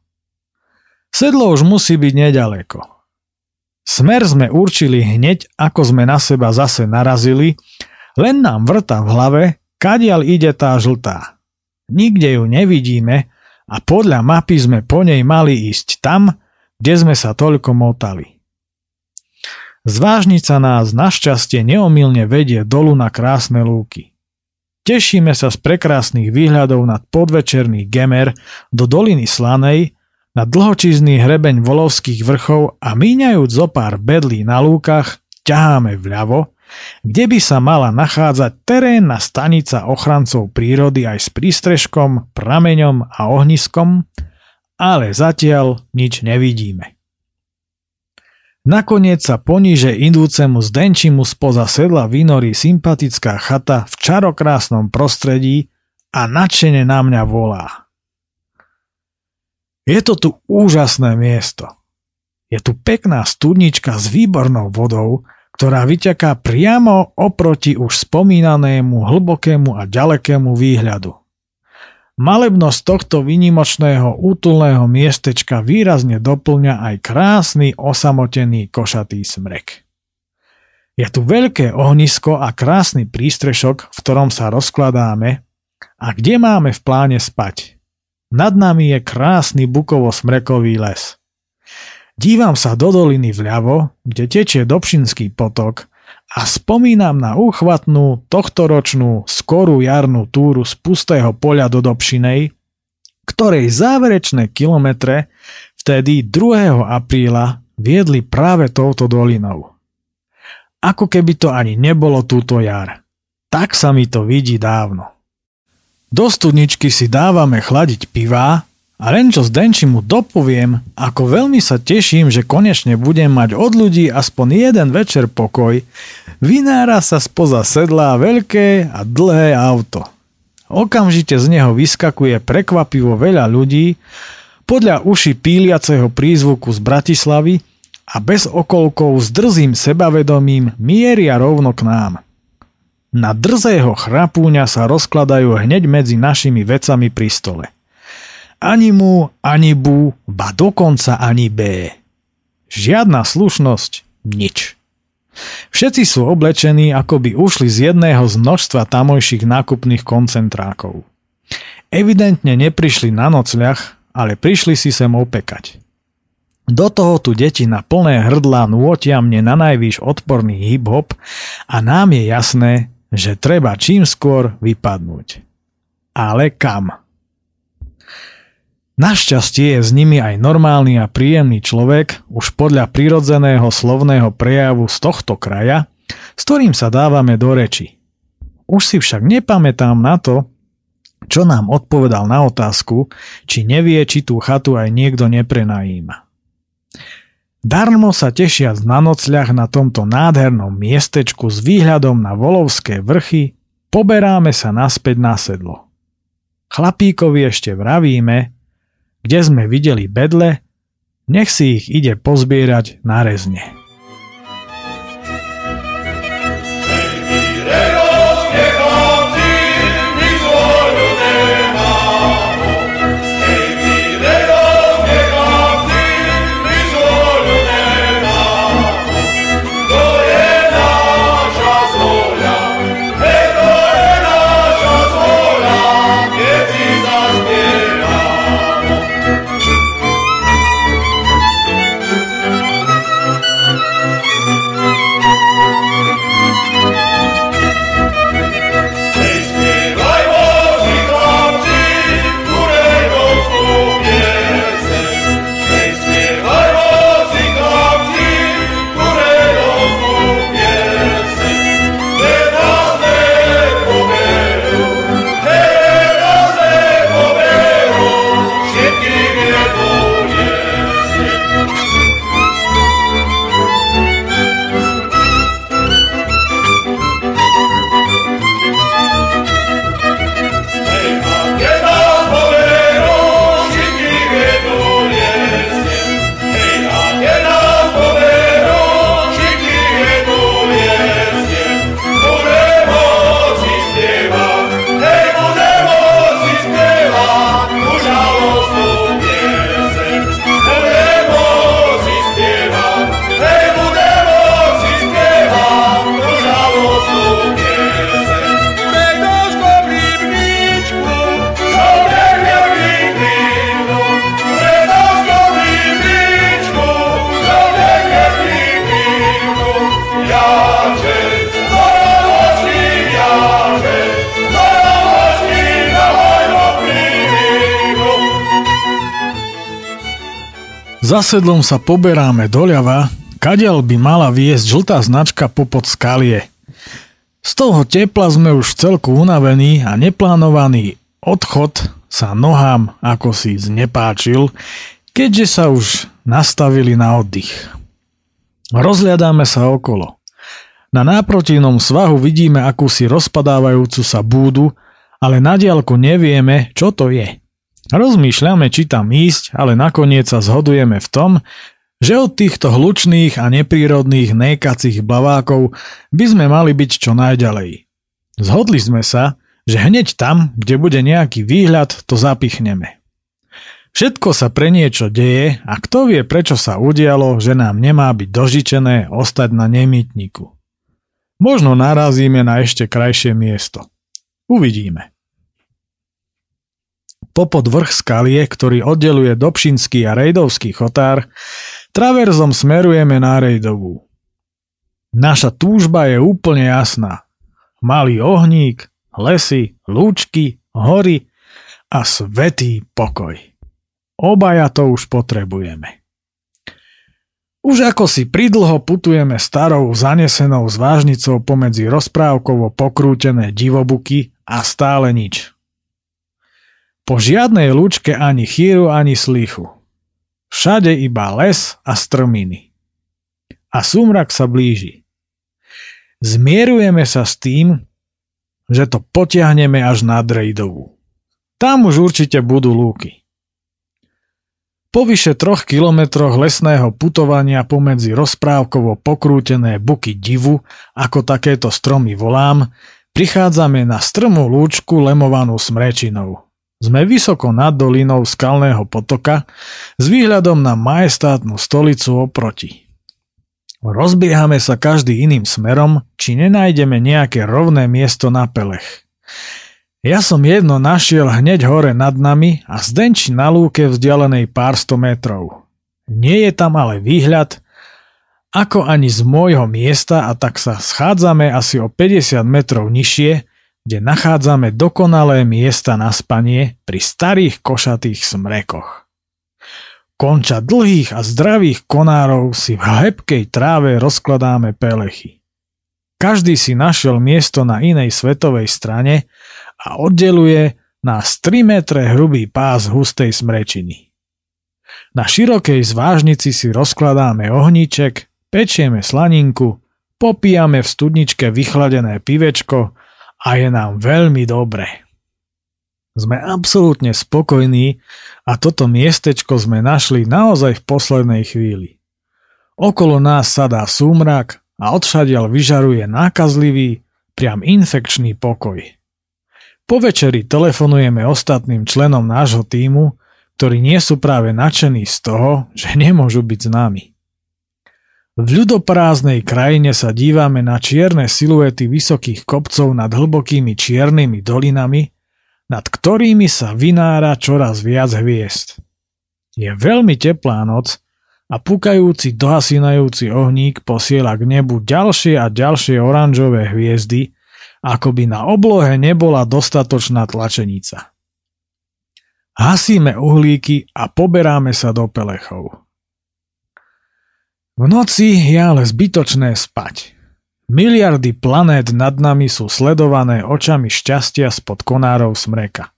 Sedlo už musí byť nedaleko. Smer sme určili hneď, ako sme na seba zase narazili, len nám vrta v hlave, kadiaľ ide tá žltá. Nikde ju nevidíme a podľa mapy sme po nej mali ísť tam, kde sme sa toľko motali. Zvážnica nás našťastie neomilne vedie dolu na krásne lúky. Tešíme sa z prekrásnych výhľadov nad podvečerný Gemer do doliny Slanej, na dlhočízný hrebeň volovských vrchov a míňajúc zo pár bedlí na lúkach, ťaháme vľavo, kde by sa mala nachádzať terénna stanica ochrancov prírody aj s prístrežkom, prameňom a ohniskom, ale zatiaľ nič nevidíme. Nakoniec sa poníže idúcemu zdenčimu spoza sedla vynorí sympatická chata v čarokrásnom prostredí a nadšene na mňa volá. Je to tu úžasné miesto. Je tu pekná studnička s výbornou vodou, ktorá vyťaká priamo oproti už spomínanému hlbokému a ďalekému výhľadu. Malebnosť tohto výnimočného útulného miestečka výrazne doplňa aj krásny osamotený košatý smrek. Je tu veľké ohnisko a krásny prístrešok, v ktorom sa rozkladáme a kde máme v pláne spať. Nad nami je krásny bukovo-smrekový les. Dívam sa do doliny vľavo, kde tečie Dobšinský potok a spomínam na úchvatnú tohtoročnú skorú jarnú túru z pustého poľa do Dobšinej, ktorej záverečné kilometre vtedy 2. apríla viedli práve touto dolinou. Ako keby to ani nebolo túto jar. Tak sa mi to vidí dávno. Do studničky si dávame chladiť pivá a len čo z Denči mu dopoviem, ako veľmi sa teším, že konečne budem mať od ľudí aspoň jeden večer pokoj, vynára sa spoza sedla veľké a dlhé auto. Okamžite z neho vyskakuje prekvapivo veľa ľudí, podľa uši píliaceho prízvuku z Bratislavy a bez okolkov s drzým sebavedomím mieria rovno k nám. Na drzého chrapúňa sa rozkladajú hneď medzi našimi vecami pri stole. Ani mu, ani bu, ba dokonca ani B. Žiadna slušnosť, nič. Všetci sú oblečení, ako by ušli z jedného z množstva tamojších nákupných koncentrákov. Evidentne neprišli na nocľah, ale prišli si sem opekať. Do toho tu deti na plné hrdlá nôtia mne na najvýš odporný hip-hop a nám je jasné, že treba čím skôr vypadnúť. Ale kam? Našťastie je s nimi aj normálny a príjemný človek, už podľa prirodzeného slovného prejavu z tohto kraja, s ktorým sa dávame do reči. Už si však nepamätám na to, čo nám odpovedal na otázku, či nevie, či tú chatu aj niekto neprenajíma. Darmo sa tešiac na nocľah na tomto nádhernom miestečku s výhľadom na volovské vrchy, poberáme sa naspäť na sedlo. Chlapíkovi ešte vravíme, kde sme videli bedle, nech si ich ide pozbierať na rezne. Za sedlom sa poberáme doľava, kadiaľ by mala viesť žltá značka popod skalie. Z toho tepla sme už celku unavení a neplánovaný odchod sa nohám ako si znepáčil, keďže sa už nastavili na oddych. Rozhľadáme sa okolo. Na náprotivnom svahu vidíme akúsi rozpadávajúcu sa búdu, ale na diálku nevieme, čo to je. Rozmýšľame, či tam ísť, ale nakoniec sa zhodujeme v tom, že od týchto hlučných a neprírodných nejkacích blavákov by sme mali byť čo najďalej. Zhodli sme sa, že hneď tam, kde bude nejaký výhľad, to zapichneme. Všetko sa pre niečo deje a kto vie, prečo sa udialo, že nám nemá byť dožičené ostať na nemýtniku. Možno narazíme na ešte krajšie miesto. Uvidíme. Popod vrch skalie, ktorý oddeluje Dobšinský a Rejdovský chotár, Traverzom smerujeme na Rejdovú. Naša túžba je úplne jasná. Malý ohník, lesy, lúčky, hory a svetý pokoj. Obaja to už potrebujeme. Už ako si pridlho putujeme starou zanesenou zvážnicou pomedzi rozprávkovo pokrútené divobuky a stále nič. Po žiadnej lúčke ani chýru, ani slichu. Všade iba les a strminy. A sumrak sa blíži. Zmierujeme sa s tým, že to potiahneme až na Drejdovú. Tam už určite budú lúky. Po vyše troch kilometroch lesného putovania pomedzi rozprávkovo pokrútené buky divu, ako takéto stromy volám, prichádzame na strmú lúčku lemovanú smrečinou. Sme vysoko nad dolinou skalného potoka s výhľadom na majestátnu stolicu oproti. Rozbiehame sa každý iným smerom, či nenájdeme nejaké rovné miesto na pelech. Ja som jedno našiel hneď hore nad nami a zdenči na lúke vzdialenej pár sto metrov. Nie je tam ale výhľad, ako ani z môjho miesta a tak sa schádzame asi o 50 metrov nižšie, kde nachádzame dokonalé miesta na spanie pri starých košatých smrekoch. Konča dlhých a zdravých konárov si v hebkej tráve rozkladáme pelechy. Každý si našiel miesto na inej svetovej strane a oddeluje nás 3 metre hrubý pás hustej smrečiny. Na širokej zvážnici si rozkladáme ohníček, pečieme slaninku, popíjame v studničke vychladené pivečko a je nám veľmi dobre. Sme absolútne spokojní a toto miestečko sme našli naozaj v poslednej chvíli. Okolo nás sadá súmrak a odšadiaľ vyžaruje nákazlivý, priam infekčný pokoj. Po večeri telefonujeme ostatným členom nášho týmu, ktorí nie sú práve nadšení z toho, že nemôžu byť s nami. V ľudoprázdnej krajine sa dívame na čierne siluety vysokých kopcov nad hlbokými čiernymi dolinami, nad ktorými sa vynára čoraz viac hviezd. Je veľmi teplá noc a pukajúci dohasínajúci ohník posiela k nebu ďalšie a ďalšie oranžové hviezdy, ako by na oblohe nebola dostatočná tlačenica. Hasíme uhlíky a poberáme sa do pelechov. V noci je ale zbytočné spať. Miliardy planét nad nami sú sledované očami šťastia spod konárov smreka.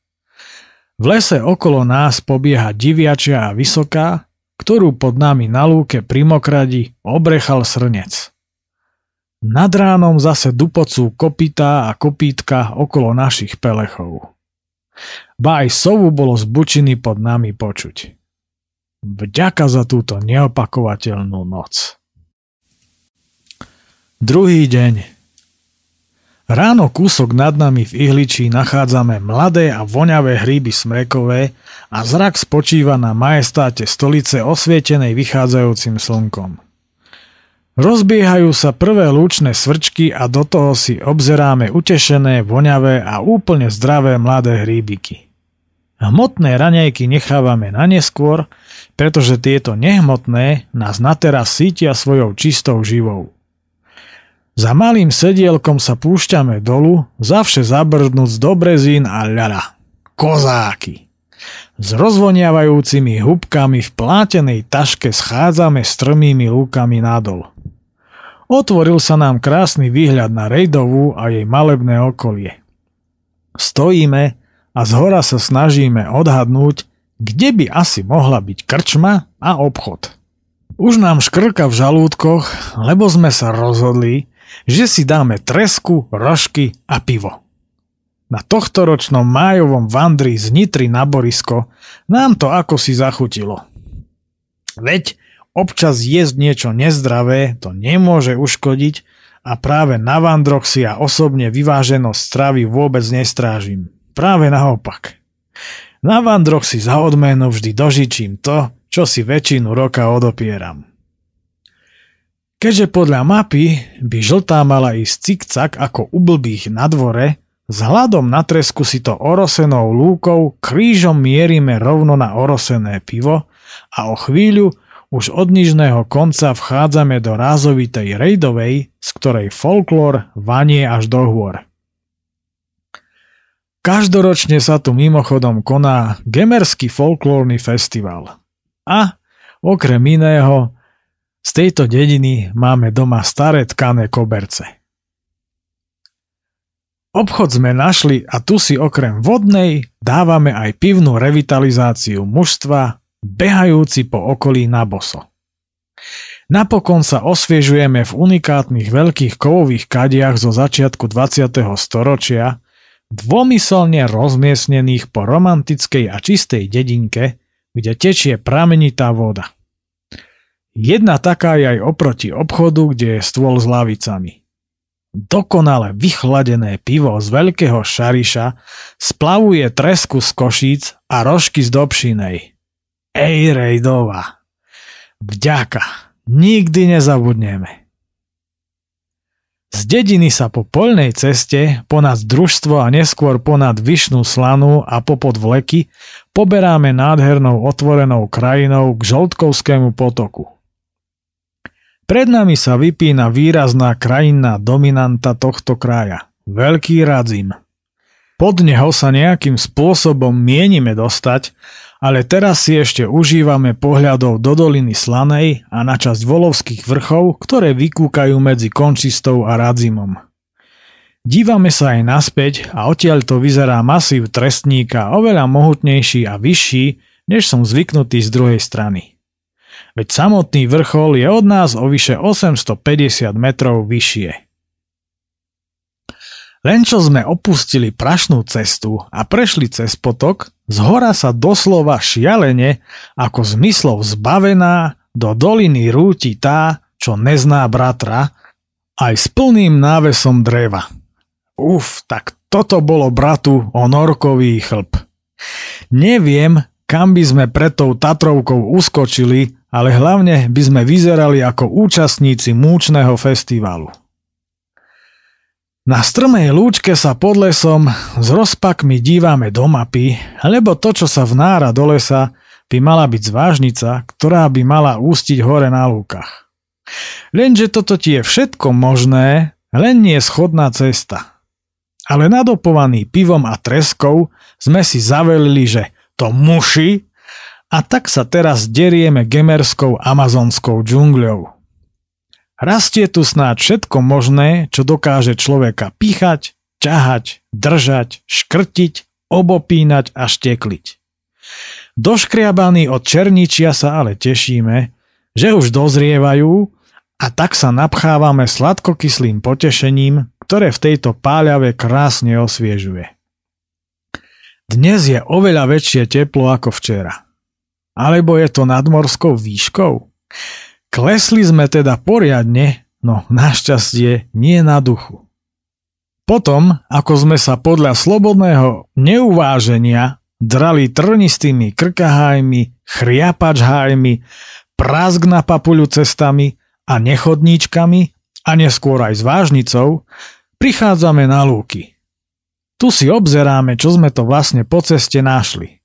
V lese okolo nás pobieha diviačia a vysoká, ktorú pod nami na lúke pri mokradi obrechal srnec. Nad ránom zase dupocú kopitá a kopítka okolo našich pelechov. Ba aj sovu bolo z bučiny pod nami počuť. Vďaka za túto neopakovateľnú noc. Druhý deň. Ráno kúsok nad nami v ihličí nachádzame mladé a voňavé hríby smrekové a zrak spočíva na majestáte stolice osvietenej vychádzajúcim slnkom. Rozbiehajú sa prvé lúčne svrčky a do toho si obzeráme utešené, voňavé a úplne zdravé mladé hríbiky. Hmotné raňajky nechávame na neskôr, pretože tieto nehmotné nás na teraz sítia svojou čistou živou. Za malým sedielkom sa púšťame dolu, zavše zabrdnúť z dobrezín a ľala. Kozáky! S rozvoniavajúcimi hubkami v plátenej taške schádzame strmými lúkami nadol. Otvoril sa nám krásny výhľad na Rejdovú a jej malebné okolie. Stojíme a zhora sa snažíme odhadnúť, kde by asi mohla byť krčma a obchod. Už nám škrka v žalúdkoch, lebo sme sa rozhodli, že si dáme tresku, rožky a pivo. Na tohtoročnom májovom vandri z Nitry na Borisko nám to ako si zachutilo. Veď občas jesť niečo nezdravé to nemôže uškodiť a práve na Vandroch si ja osobne vyváženosť stravy vôbec nestrážim. Práve naopak. Na Vandroch si za odmenu vždy dožičím to, čo si väčšinu roka odopieram. Keďže podľa mapy by žltá mala ísť cikcak ako u blbých na dvore, hľadom na tresku si to orosenou lúkou krížom mierime rovno na orosené pivo a o chvíľu už od nižného konca vchádzame do rázovitej rejdovej, z ktorej folklór vanie až do hôr. Každoročne sa tu mimochodom koná Gemerský folklórny festival. A okrem iného z tejto dediny máme doma staré tkané koberce. Obchod sme našli a tu si okrem vodnej dávame aj pivnú revitalizáciu mužstva, behajúci po okolí na boso. Napokon sa osviežujeme v unikátnych veľkých kovových kadiach zo začiatku 20. storočia, dvomyselne rozmiestnených po romantickej a čistej dedinke, kde tečie pramenitá voda. Jedna taká je aj oproti obchodu, kde je stôl s lavicami. Dokonale vychladené pivo z veľkého šariša splavuje tresku z košíc a rožky z dobšinej. Ej, Rejdova! Vďaka! Nikdy nezabudneme. Z dediny sa po poľnej ceste, ponad družstvo a neskôr ponad Vyšnú slanu a popod vleky poberáme nádhernou otvorenou krajinou k Žoltkovskému potoku. Pred nami sa vypína výrazná krajinná dominanta tohto kraja. Veľký radzim. Pod neho sa nejakým spôsobom mienime dostať ale teraz si ešte užívame pohľadov do doliny Slanej a na časť Volovských vrchov, ktoré vykúkajú medzi Končistou a Radzimom. Dívame sa aj naspäť a odtiaľ to vyzerá masív trestníka oveľa mohutnejší a vyšší, než som zvyknutý z druhej strany. Veď samotný vrchol je od nás o vyše 850 metrov vyššie. Len čo sme opustili prašnú cestu a prešli cez potok, z hora sa doslova šialene, ako zmyslov zbavená, do doliny rúti tá, čo nezná bratra, aj s plným návesom dreva. Uf, tak toto bolo bratu norkový chlp. Neviem, kam by sme pred tou Tatrovkou uskočili, ale hlavne by sme vyzerali ako účastníci múčneho festivalu. Na strmej lúčke sa pod lesom s rozpakmi dívame do mapy, lebo to, čo sa vnára do lesa, by mala byť zvážnica, ktorá by mala ústiť hore na lúkach. Lenže toto ti je všetko možné, len nie schodná cesta. Ale nadopovaný pivom a treskou sme si zavelili, že to muši a tak sa teraz derieme gemerskou amazonskou džungľou. Rastie tu snáď všetko možné, čo dokáže človeka píchať, ťahať, držať, škrtiť, obopínať a štekliť. Doškriabaní od černičia sa ale tešíme, že už dozrievajú a tak sa napchávame sladkokyslým potešením, ktoré v tejto páľave krásne osviežuje. Dnes je oveľa väčšie teplo ako včera. Alebo je to nadmorskou výškou? Klesli sme teda poriadne, no našťastie nie na duchu. Potom, ako sme sa podľa slobodného neuváženia drali trnistými krkahajmi, chriapačhajmi, prask na papuľu cestami a nechodníčkami a neskôr aj s vážnicou, prichádzame na lúky. Tu si obzeráme, čo sme to vlastne po ceste našli.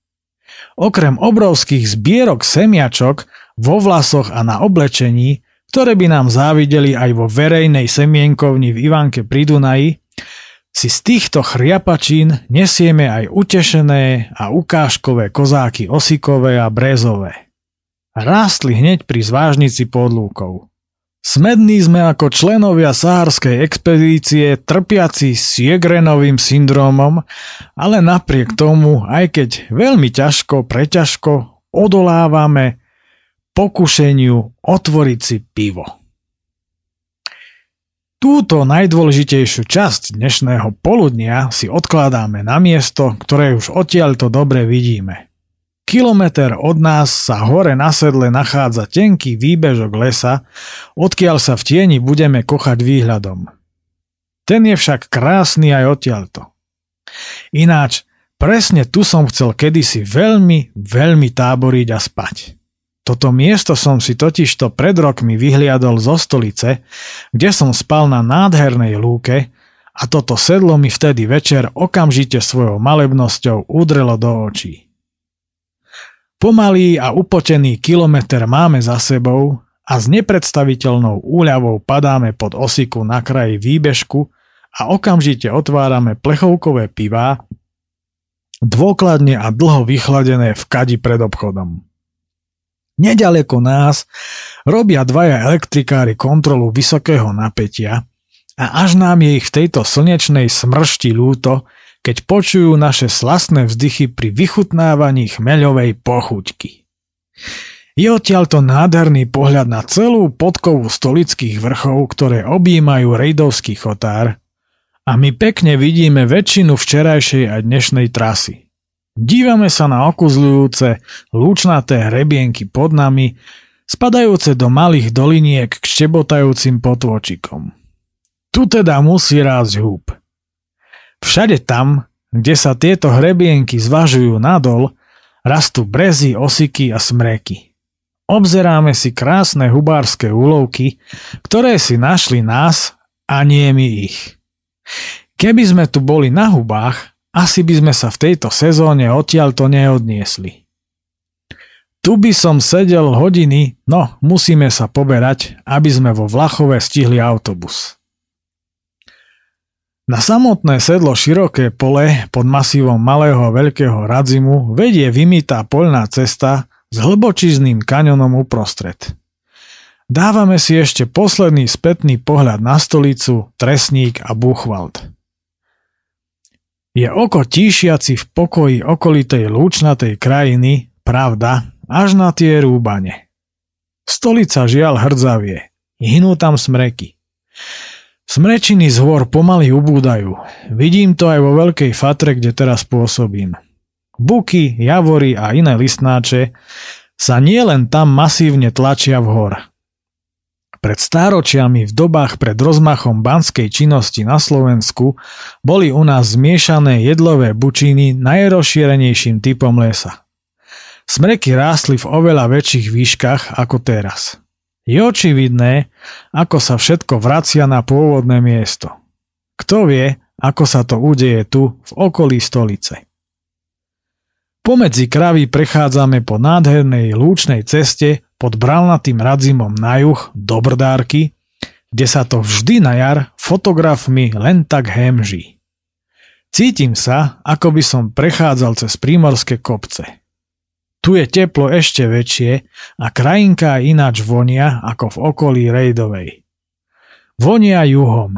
Okrem obrovských zbierok semiačok vo vlasoch a na oblečení, ktoré by nám závideli aj vo verejnej semienkovni v Ivanke pri Dunaji, si z týchto chriapačín nesieme aj utešené a ukážkové kozáky osikové a brezové. Rástli hneď pri zvážnici pod lúkou. Smední sme ako členovia sahárskej expedície trpiaci Siegrenovým syndromom, ale napriek tomu, aj keď veľmi ťažko, preťažko, odolávame, pokušeniu otvoriť si pivo. Túto najdôležitejšiu časť dnešného poludnia si odkladáme na miesto, ktoré už odtiaľto dobre vidíme. Kilometr od nás sa hore na sedle nachádza tenký výbežok lesa, odkiaľ sa v tieni budeme kochať výhľadom. Ten je však krásny aj odtiaľto. Ináč, presne tu som chcel kedysi veľmi, veľmi táboriť a spať. Toto miesto som si totižto pred rokmi vyhliadol zo stolice, kde som spal na nádhernej lúke a toto sedlo mi vtedy večer okamžite svojou malebnosťou udrelo do očí. Pomalý a upotený kilometr máme za sebou a s nepredstaviteľnou úľavou padáme pod osiku na kraji výbežku a okamžite otvárame plechovkové pivá, dôkladne a dlho vychladené v kadi pred obchodom. Nedaleko nás robia dvaja elektrikári kontrolu vysokého napätia a až nám je ich v tejto slnečnej smršti ľúto, keď počujú naše slastné vzdychy pri vychutnávaní chmeľovej pochuťky. Je odtiaľto nádherný pohľad na celú podkovu stolických vrchov, ktoré objímajú rejdovský chotár a my pekne vidíme väčšinu včerajšej a dnešnej trasy. Dívame sa na okuzľujúce, lúčnaté hrebienky pod nami, spadajúce do malých doliniek k štebotajúcim potvočikom. Tu teda musí rásť húb. Všade tam, kde sa tieto hrebienky zvažujú nadol, rastú brezy, osiky a smreky. Obzeráme si krásne hubárske úlovky, ktoré si našli nás a nie my ich. Keby sme tu boli na hubách, asi by sme sa v tejto sezóne odtiaľto neodniesli. Tu by som sedel hodiny, no musíme sa poberať, aby sme vo Vlachove stihli autobus. Na samotné sedlo široké pole pod masívom malého veľkého radzimu vedie vymytá poľná cesta s hlbočizným kaňonom uprostred. Dávame si ešte posledný spätný pohľad na stolicu, Tresník a Buchwald. Je oko tíšiaci v pokoji okolitej lúčnatej krajiny, pravda, až na tie rúbane. Stolica žiaľ hrdzavie, hinú tam smreky. Smrečiny z hôr pomaly ubúdajú. Vidím to aj vo veľkej fatre, kde teraz pôsobím. Buky, javory a iné listnáče sa nielen tam masívne tlačia v hor. Pred stáročiami v dobách pred rozmachom banskej činnosti na Slovensku boli u nás zmiešané jedlové bučiny najrozšírenejším typom lesa. Smreky rástli v oveľa väčších výškach ako teraz. Je očividné, ako sa všetko vracia na pôvodné miesto. Kto vie, ako sa to udeje tu, v okolí stolice. Pomedzi kravy prechádzame po nádhernej lúčnej ceste pod bralnatým radzimom na juh do Brdárky, kde sa to vždy na jar fotografmi len tak hemží. Cítim sa, ako by som prechádzal cez prímorské kopce. Tu je teplo ešte väčšie a krajinka ináč vonia ako v okolí Rejdovej. Vonia juhom.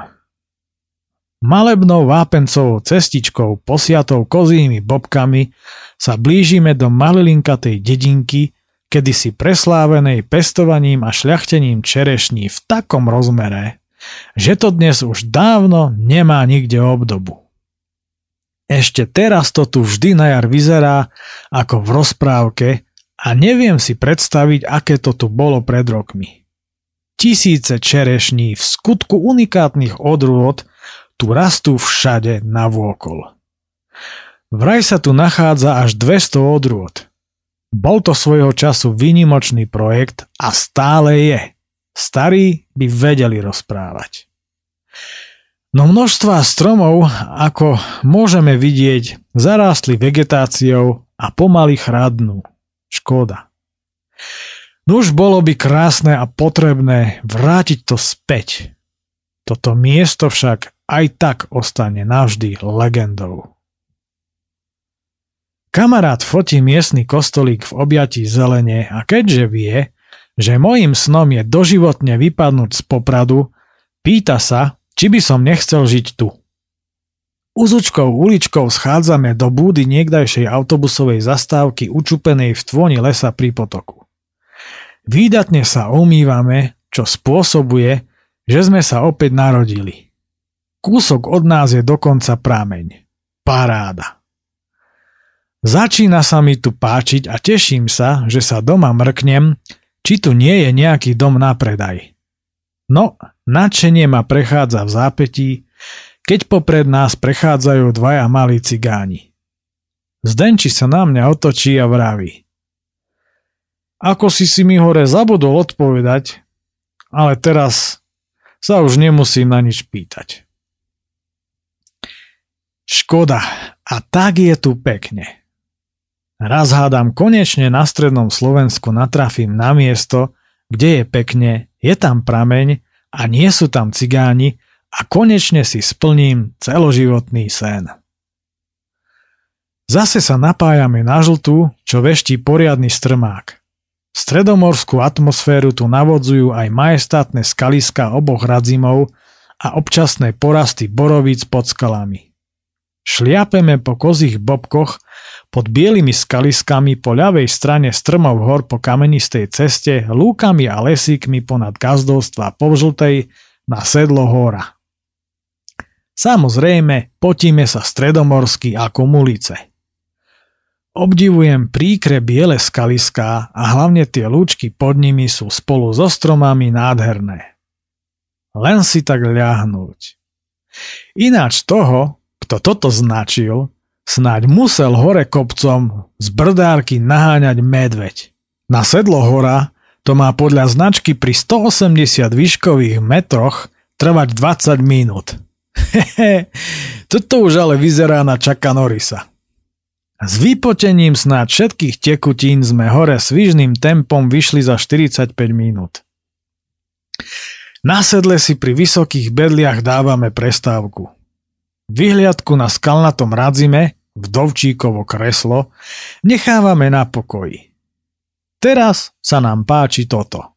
Malebnou vápencovou cestičkou posiatou kozími bobkami sa blížime do malilinkatej dedinky, kedysi preslávenej pestovaním a šľachtením čerešní v takom rozmere, že to dnes už dávno nemá nikde obdobu. Ešte teraz to tu vždy na jar vyzerá ako v rozprávke a neviem si predstaviť, aké to tu bolo pred rokmi. Tisíce čerešní v skutku unikátnych odrôd tu rastú všade na vôkol. Vraj sa tu nachádza až 200 odrôd. Bol to svojho času výnimočný projekt a stále je. Starí by vedeli rozprávať. No množstva stromov, ako môžeme vidieť, zarástli vegetáciou a pomaly chradnú. Škoda. Nuž bolo by krásne a potrebné vrátiť to späť. Toto miesto však aj tak ostane navždy legendou. Kamarát fotí miestny kostolík v objatí zelene a keďže vie, že mojim snom je doživotne vypadnúť z popradu, pýta sa, či by som nechcel žiť tu. Uzučkou uličkou schádzame do búdy niekdajšej autobusovej zastávky učupenej v tvoni lesa pri potoku. Výdatne sa umývame, čo spôsobuje, že sme sa opäť narodili. Kúsok od nás je dokonca prameň. Paráda. Začína sa mi tu páčiť a teším sa, že sa doma mrknem, či tu nie je nejaký dom na predaj. No, nadšenie ma prechádza v zápetí, keď popred nás prechádzajú dvaja malí cigáni. Zdenči sa na mňa otočí a vraví. Ako si si mi hore zabudol odpovedať, ale teraz sa už nemusím na nič pýtať. Škoda, a tak je tu pekne. Raz hádam konečne na strednom Slovensku natrafím na miesto, kde je pekne, je tam prameň a nie sú tam cigáni a konečne si splním celoživotný sen. Zase sa napájame na žltú, čo veští poriadny strmák. Stredomorskú atmosféru tu navodzujú aj majestátne skaliska oboch radzimov a občasné porasty borovíc pod skalami. Šliapeme po kozích bobkoch pod bielými skaliskami po ľavej strane strmov hor po kamenistej ceste, lúkami a lesíkmi ponad gazdovstva po žltej na sedlo hora. Samozrejme, potíme sa stredomorsky ako mulice. Obdivujem príkre biele skaliská a hlavne tie lúčky pod nimi sú spolu so stromami nádherné. Len si tak ľahnúť. Ináč toho, kto toto značil, Snáď musel hore kopcom z brdárky naháňať medveď. Na sedlo hora to má podľa značky pri 180 výškových metroch trvať 20 minút. Hehe, toto už ale vyzerá na Čaka Norisa. S vypotením snáď všetkých tekutín sme hore svižným tempom vyšli za 45 minút. Na sedle si pri vysokých bedliach dávame prestávku. Vyhliadku na skalnatom radzime vdovčíkovo kreslo, nechávame na pokoji. Teraz sa nám páči toto.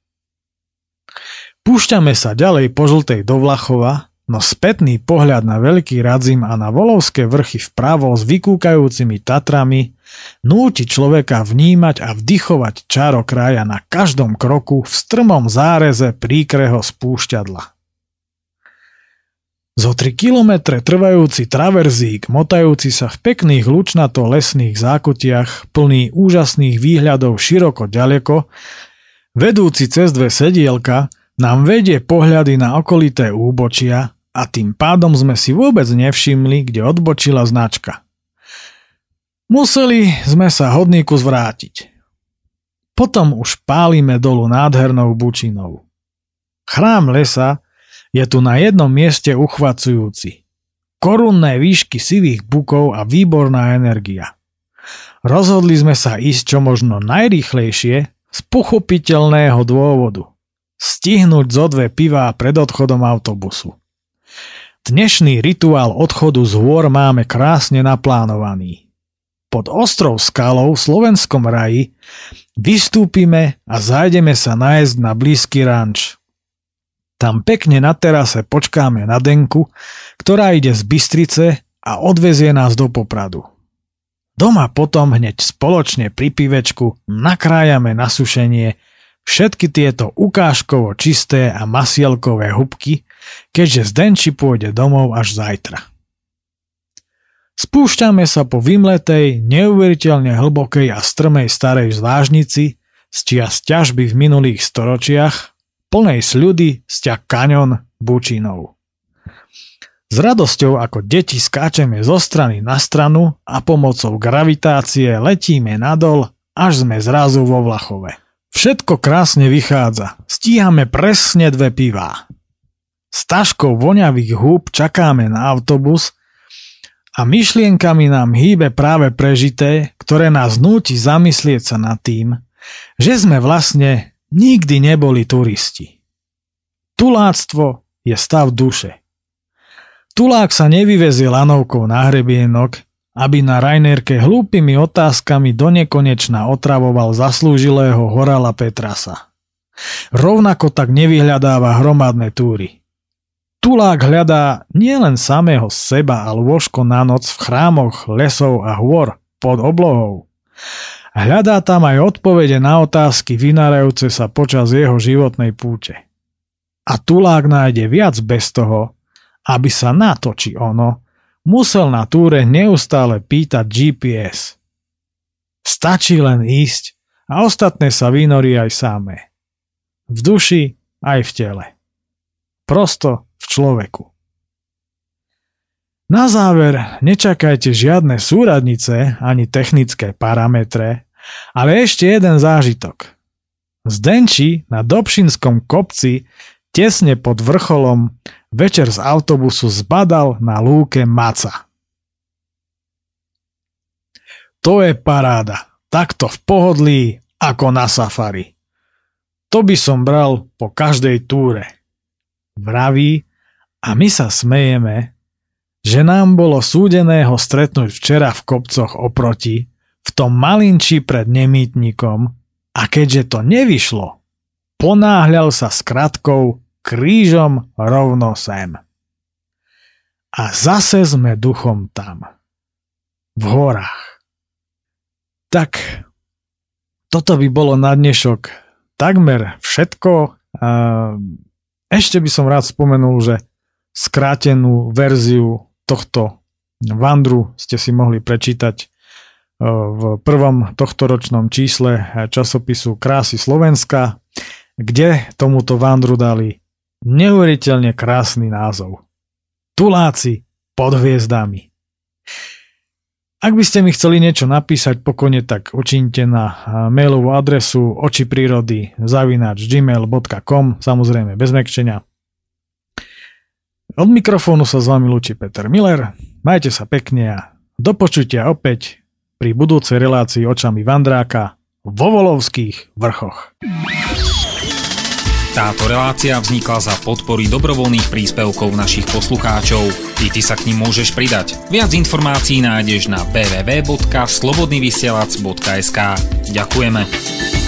Púšťame sa ďalej po žltej do Vlachova, no spätný pohľad na veľký radzim a na volovské vrchy vpravo s vykúkajúcimi Tatrami núti človeka vnímať a vdychovať čaro kraja na každom kroku v strmom záreze príkreho spúšťadla. Zo 3 kilometre trvajúci traverzík, motajúci sa v pekných lučnato-lesných zákutiach, plný úžasných výhľadov široko ďaleko, vedúci cez dve sedielka, nám vedie pohľady na okolité úbočia a tým pádom sme si vôbec nevšimli, kde odbočila značka. Museli sme sa hodníku zvrátiť. Potom už pálime dolu nádhernou bučinou. Chrám lesa je tu na jednom mieste uchvacujúci. Korunné výšky sivých bukov a výborná energia. Rozhodli sme sa ísť čo možno najrýchlejšie z pochopiteľného dôvodu. Stihnúť zo dve pivá pred odchodom autobusu. Dnešný rituál odchodu z hôr máme krásne naplánovaný. Pod ostrov skalou v slovenskom raji vystúpime a zajdeme sa nájsť na blízky ranč. Tam pekne na terase počkáme na Denku, ktorá ide z Bystrice a odvezie nás do Popradu. Doma potom hneď spoločne pri pivečku nakrájame na sušenie všetky tieto ukážkovo čisté a masielkové hubky, keďže Zdenči pôjde domov až zajtra. Spúšťame sa po vymletej, neuveriteľne hlbokej a strmej starej zvážnici z čias ťažby v minulých storočiach plnej sľudy sťah kaňon bučinov. S radosťou ako deti skáčeme zo strany na stranu a pomocou gravitácie letíme nadol, až sme zrazu vo Vlachove. Všetko krásne vychádza, stíhame presne dve pivá. S taškou voňavých húb čakáme na autobus a myšlienkami nám hýbe práve prežité, ktoré nás núti zamyslieť sa nad tým, že sme vlastne nikdy neboli turisti. Tuláctvo je stav duše. Tulák sa nevyvezie lanovkou na hrebienok, aby na Rainerke hlúpými otázkami donekonečna otravoval zaslúžilého horala Petrasa. Rovnako tak nevyhľadáva hromadné túry. Tulák hľadá nielen samého seba a lôžko na noc v chrámoch, lesov a hôr pod oblohou, Hľadá tam aj odpovede na otázky vynárajúce sa počas jeho životnej púte. A tulák nájde viac bez toho, aby sa na to či ono musel na túre neustále pýtať GPS. Stačí len ísť a ostatné sa vynorí aj samé. V duši aj v tele. Prosto v človeku. Na záver nečakajte žiadne súradnice ani technické parametre, ale ešte jeden zážitok. Zdenči na Dobšinskom kopci tesne pod vrcholom večer z autobusu zbadal na lúke maca. To je paráda. Takto v pohodlí ako na safari. To by som bral po každej túre. Vraví a my sa smejeme, že nám bolo súdeného stretnúť včera v kopcoch oproti, v tom malinči pred nemýtnikom a keďže to nevyšlo, ponáhľal sa s kratkou krížom rovno sem. A zase sme duchom tam. V horách. Tak, toto by bolo na dnešok takmer všetko. Ešte by som rád spomenul, že skrátenú verziu tohto vandru ste si mohli prečítať e, v prvom tohtoročnom čísle časopisu Krásy Slovenska, kde tomuto vandru dali neuveriteľne krásny názov. Tuláci pod hviezdami. Ak by ste mi chceli niečo napísať, pokojne tak učinte na mailovú adresu očiprirody zavinač gmail.com, samozrejme bez mekčenia. Od mikrofónu sa s vami lúči Peter Miller, majte sa pekne a do opäť pri budúcej relácii očami Vandráka vo Volovských vrchoch.
Táto relácia vznikla za podpory dobrovoľných príspevkov našich poslucháčov. I ty sa k ním môžeš pridať. Viac informácií nájdeš na www.slobodnyvysielac.sk Ďakujeme.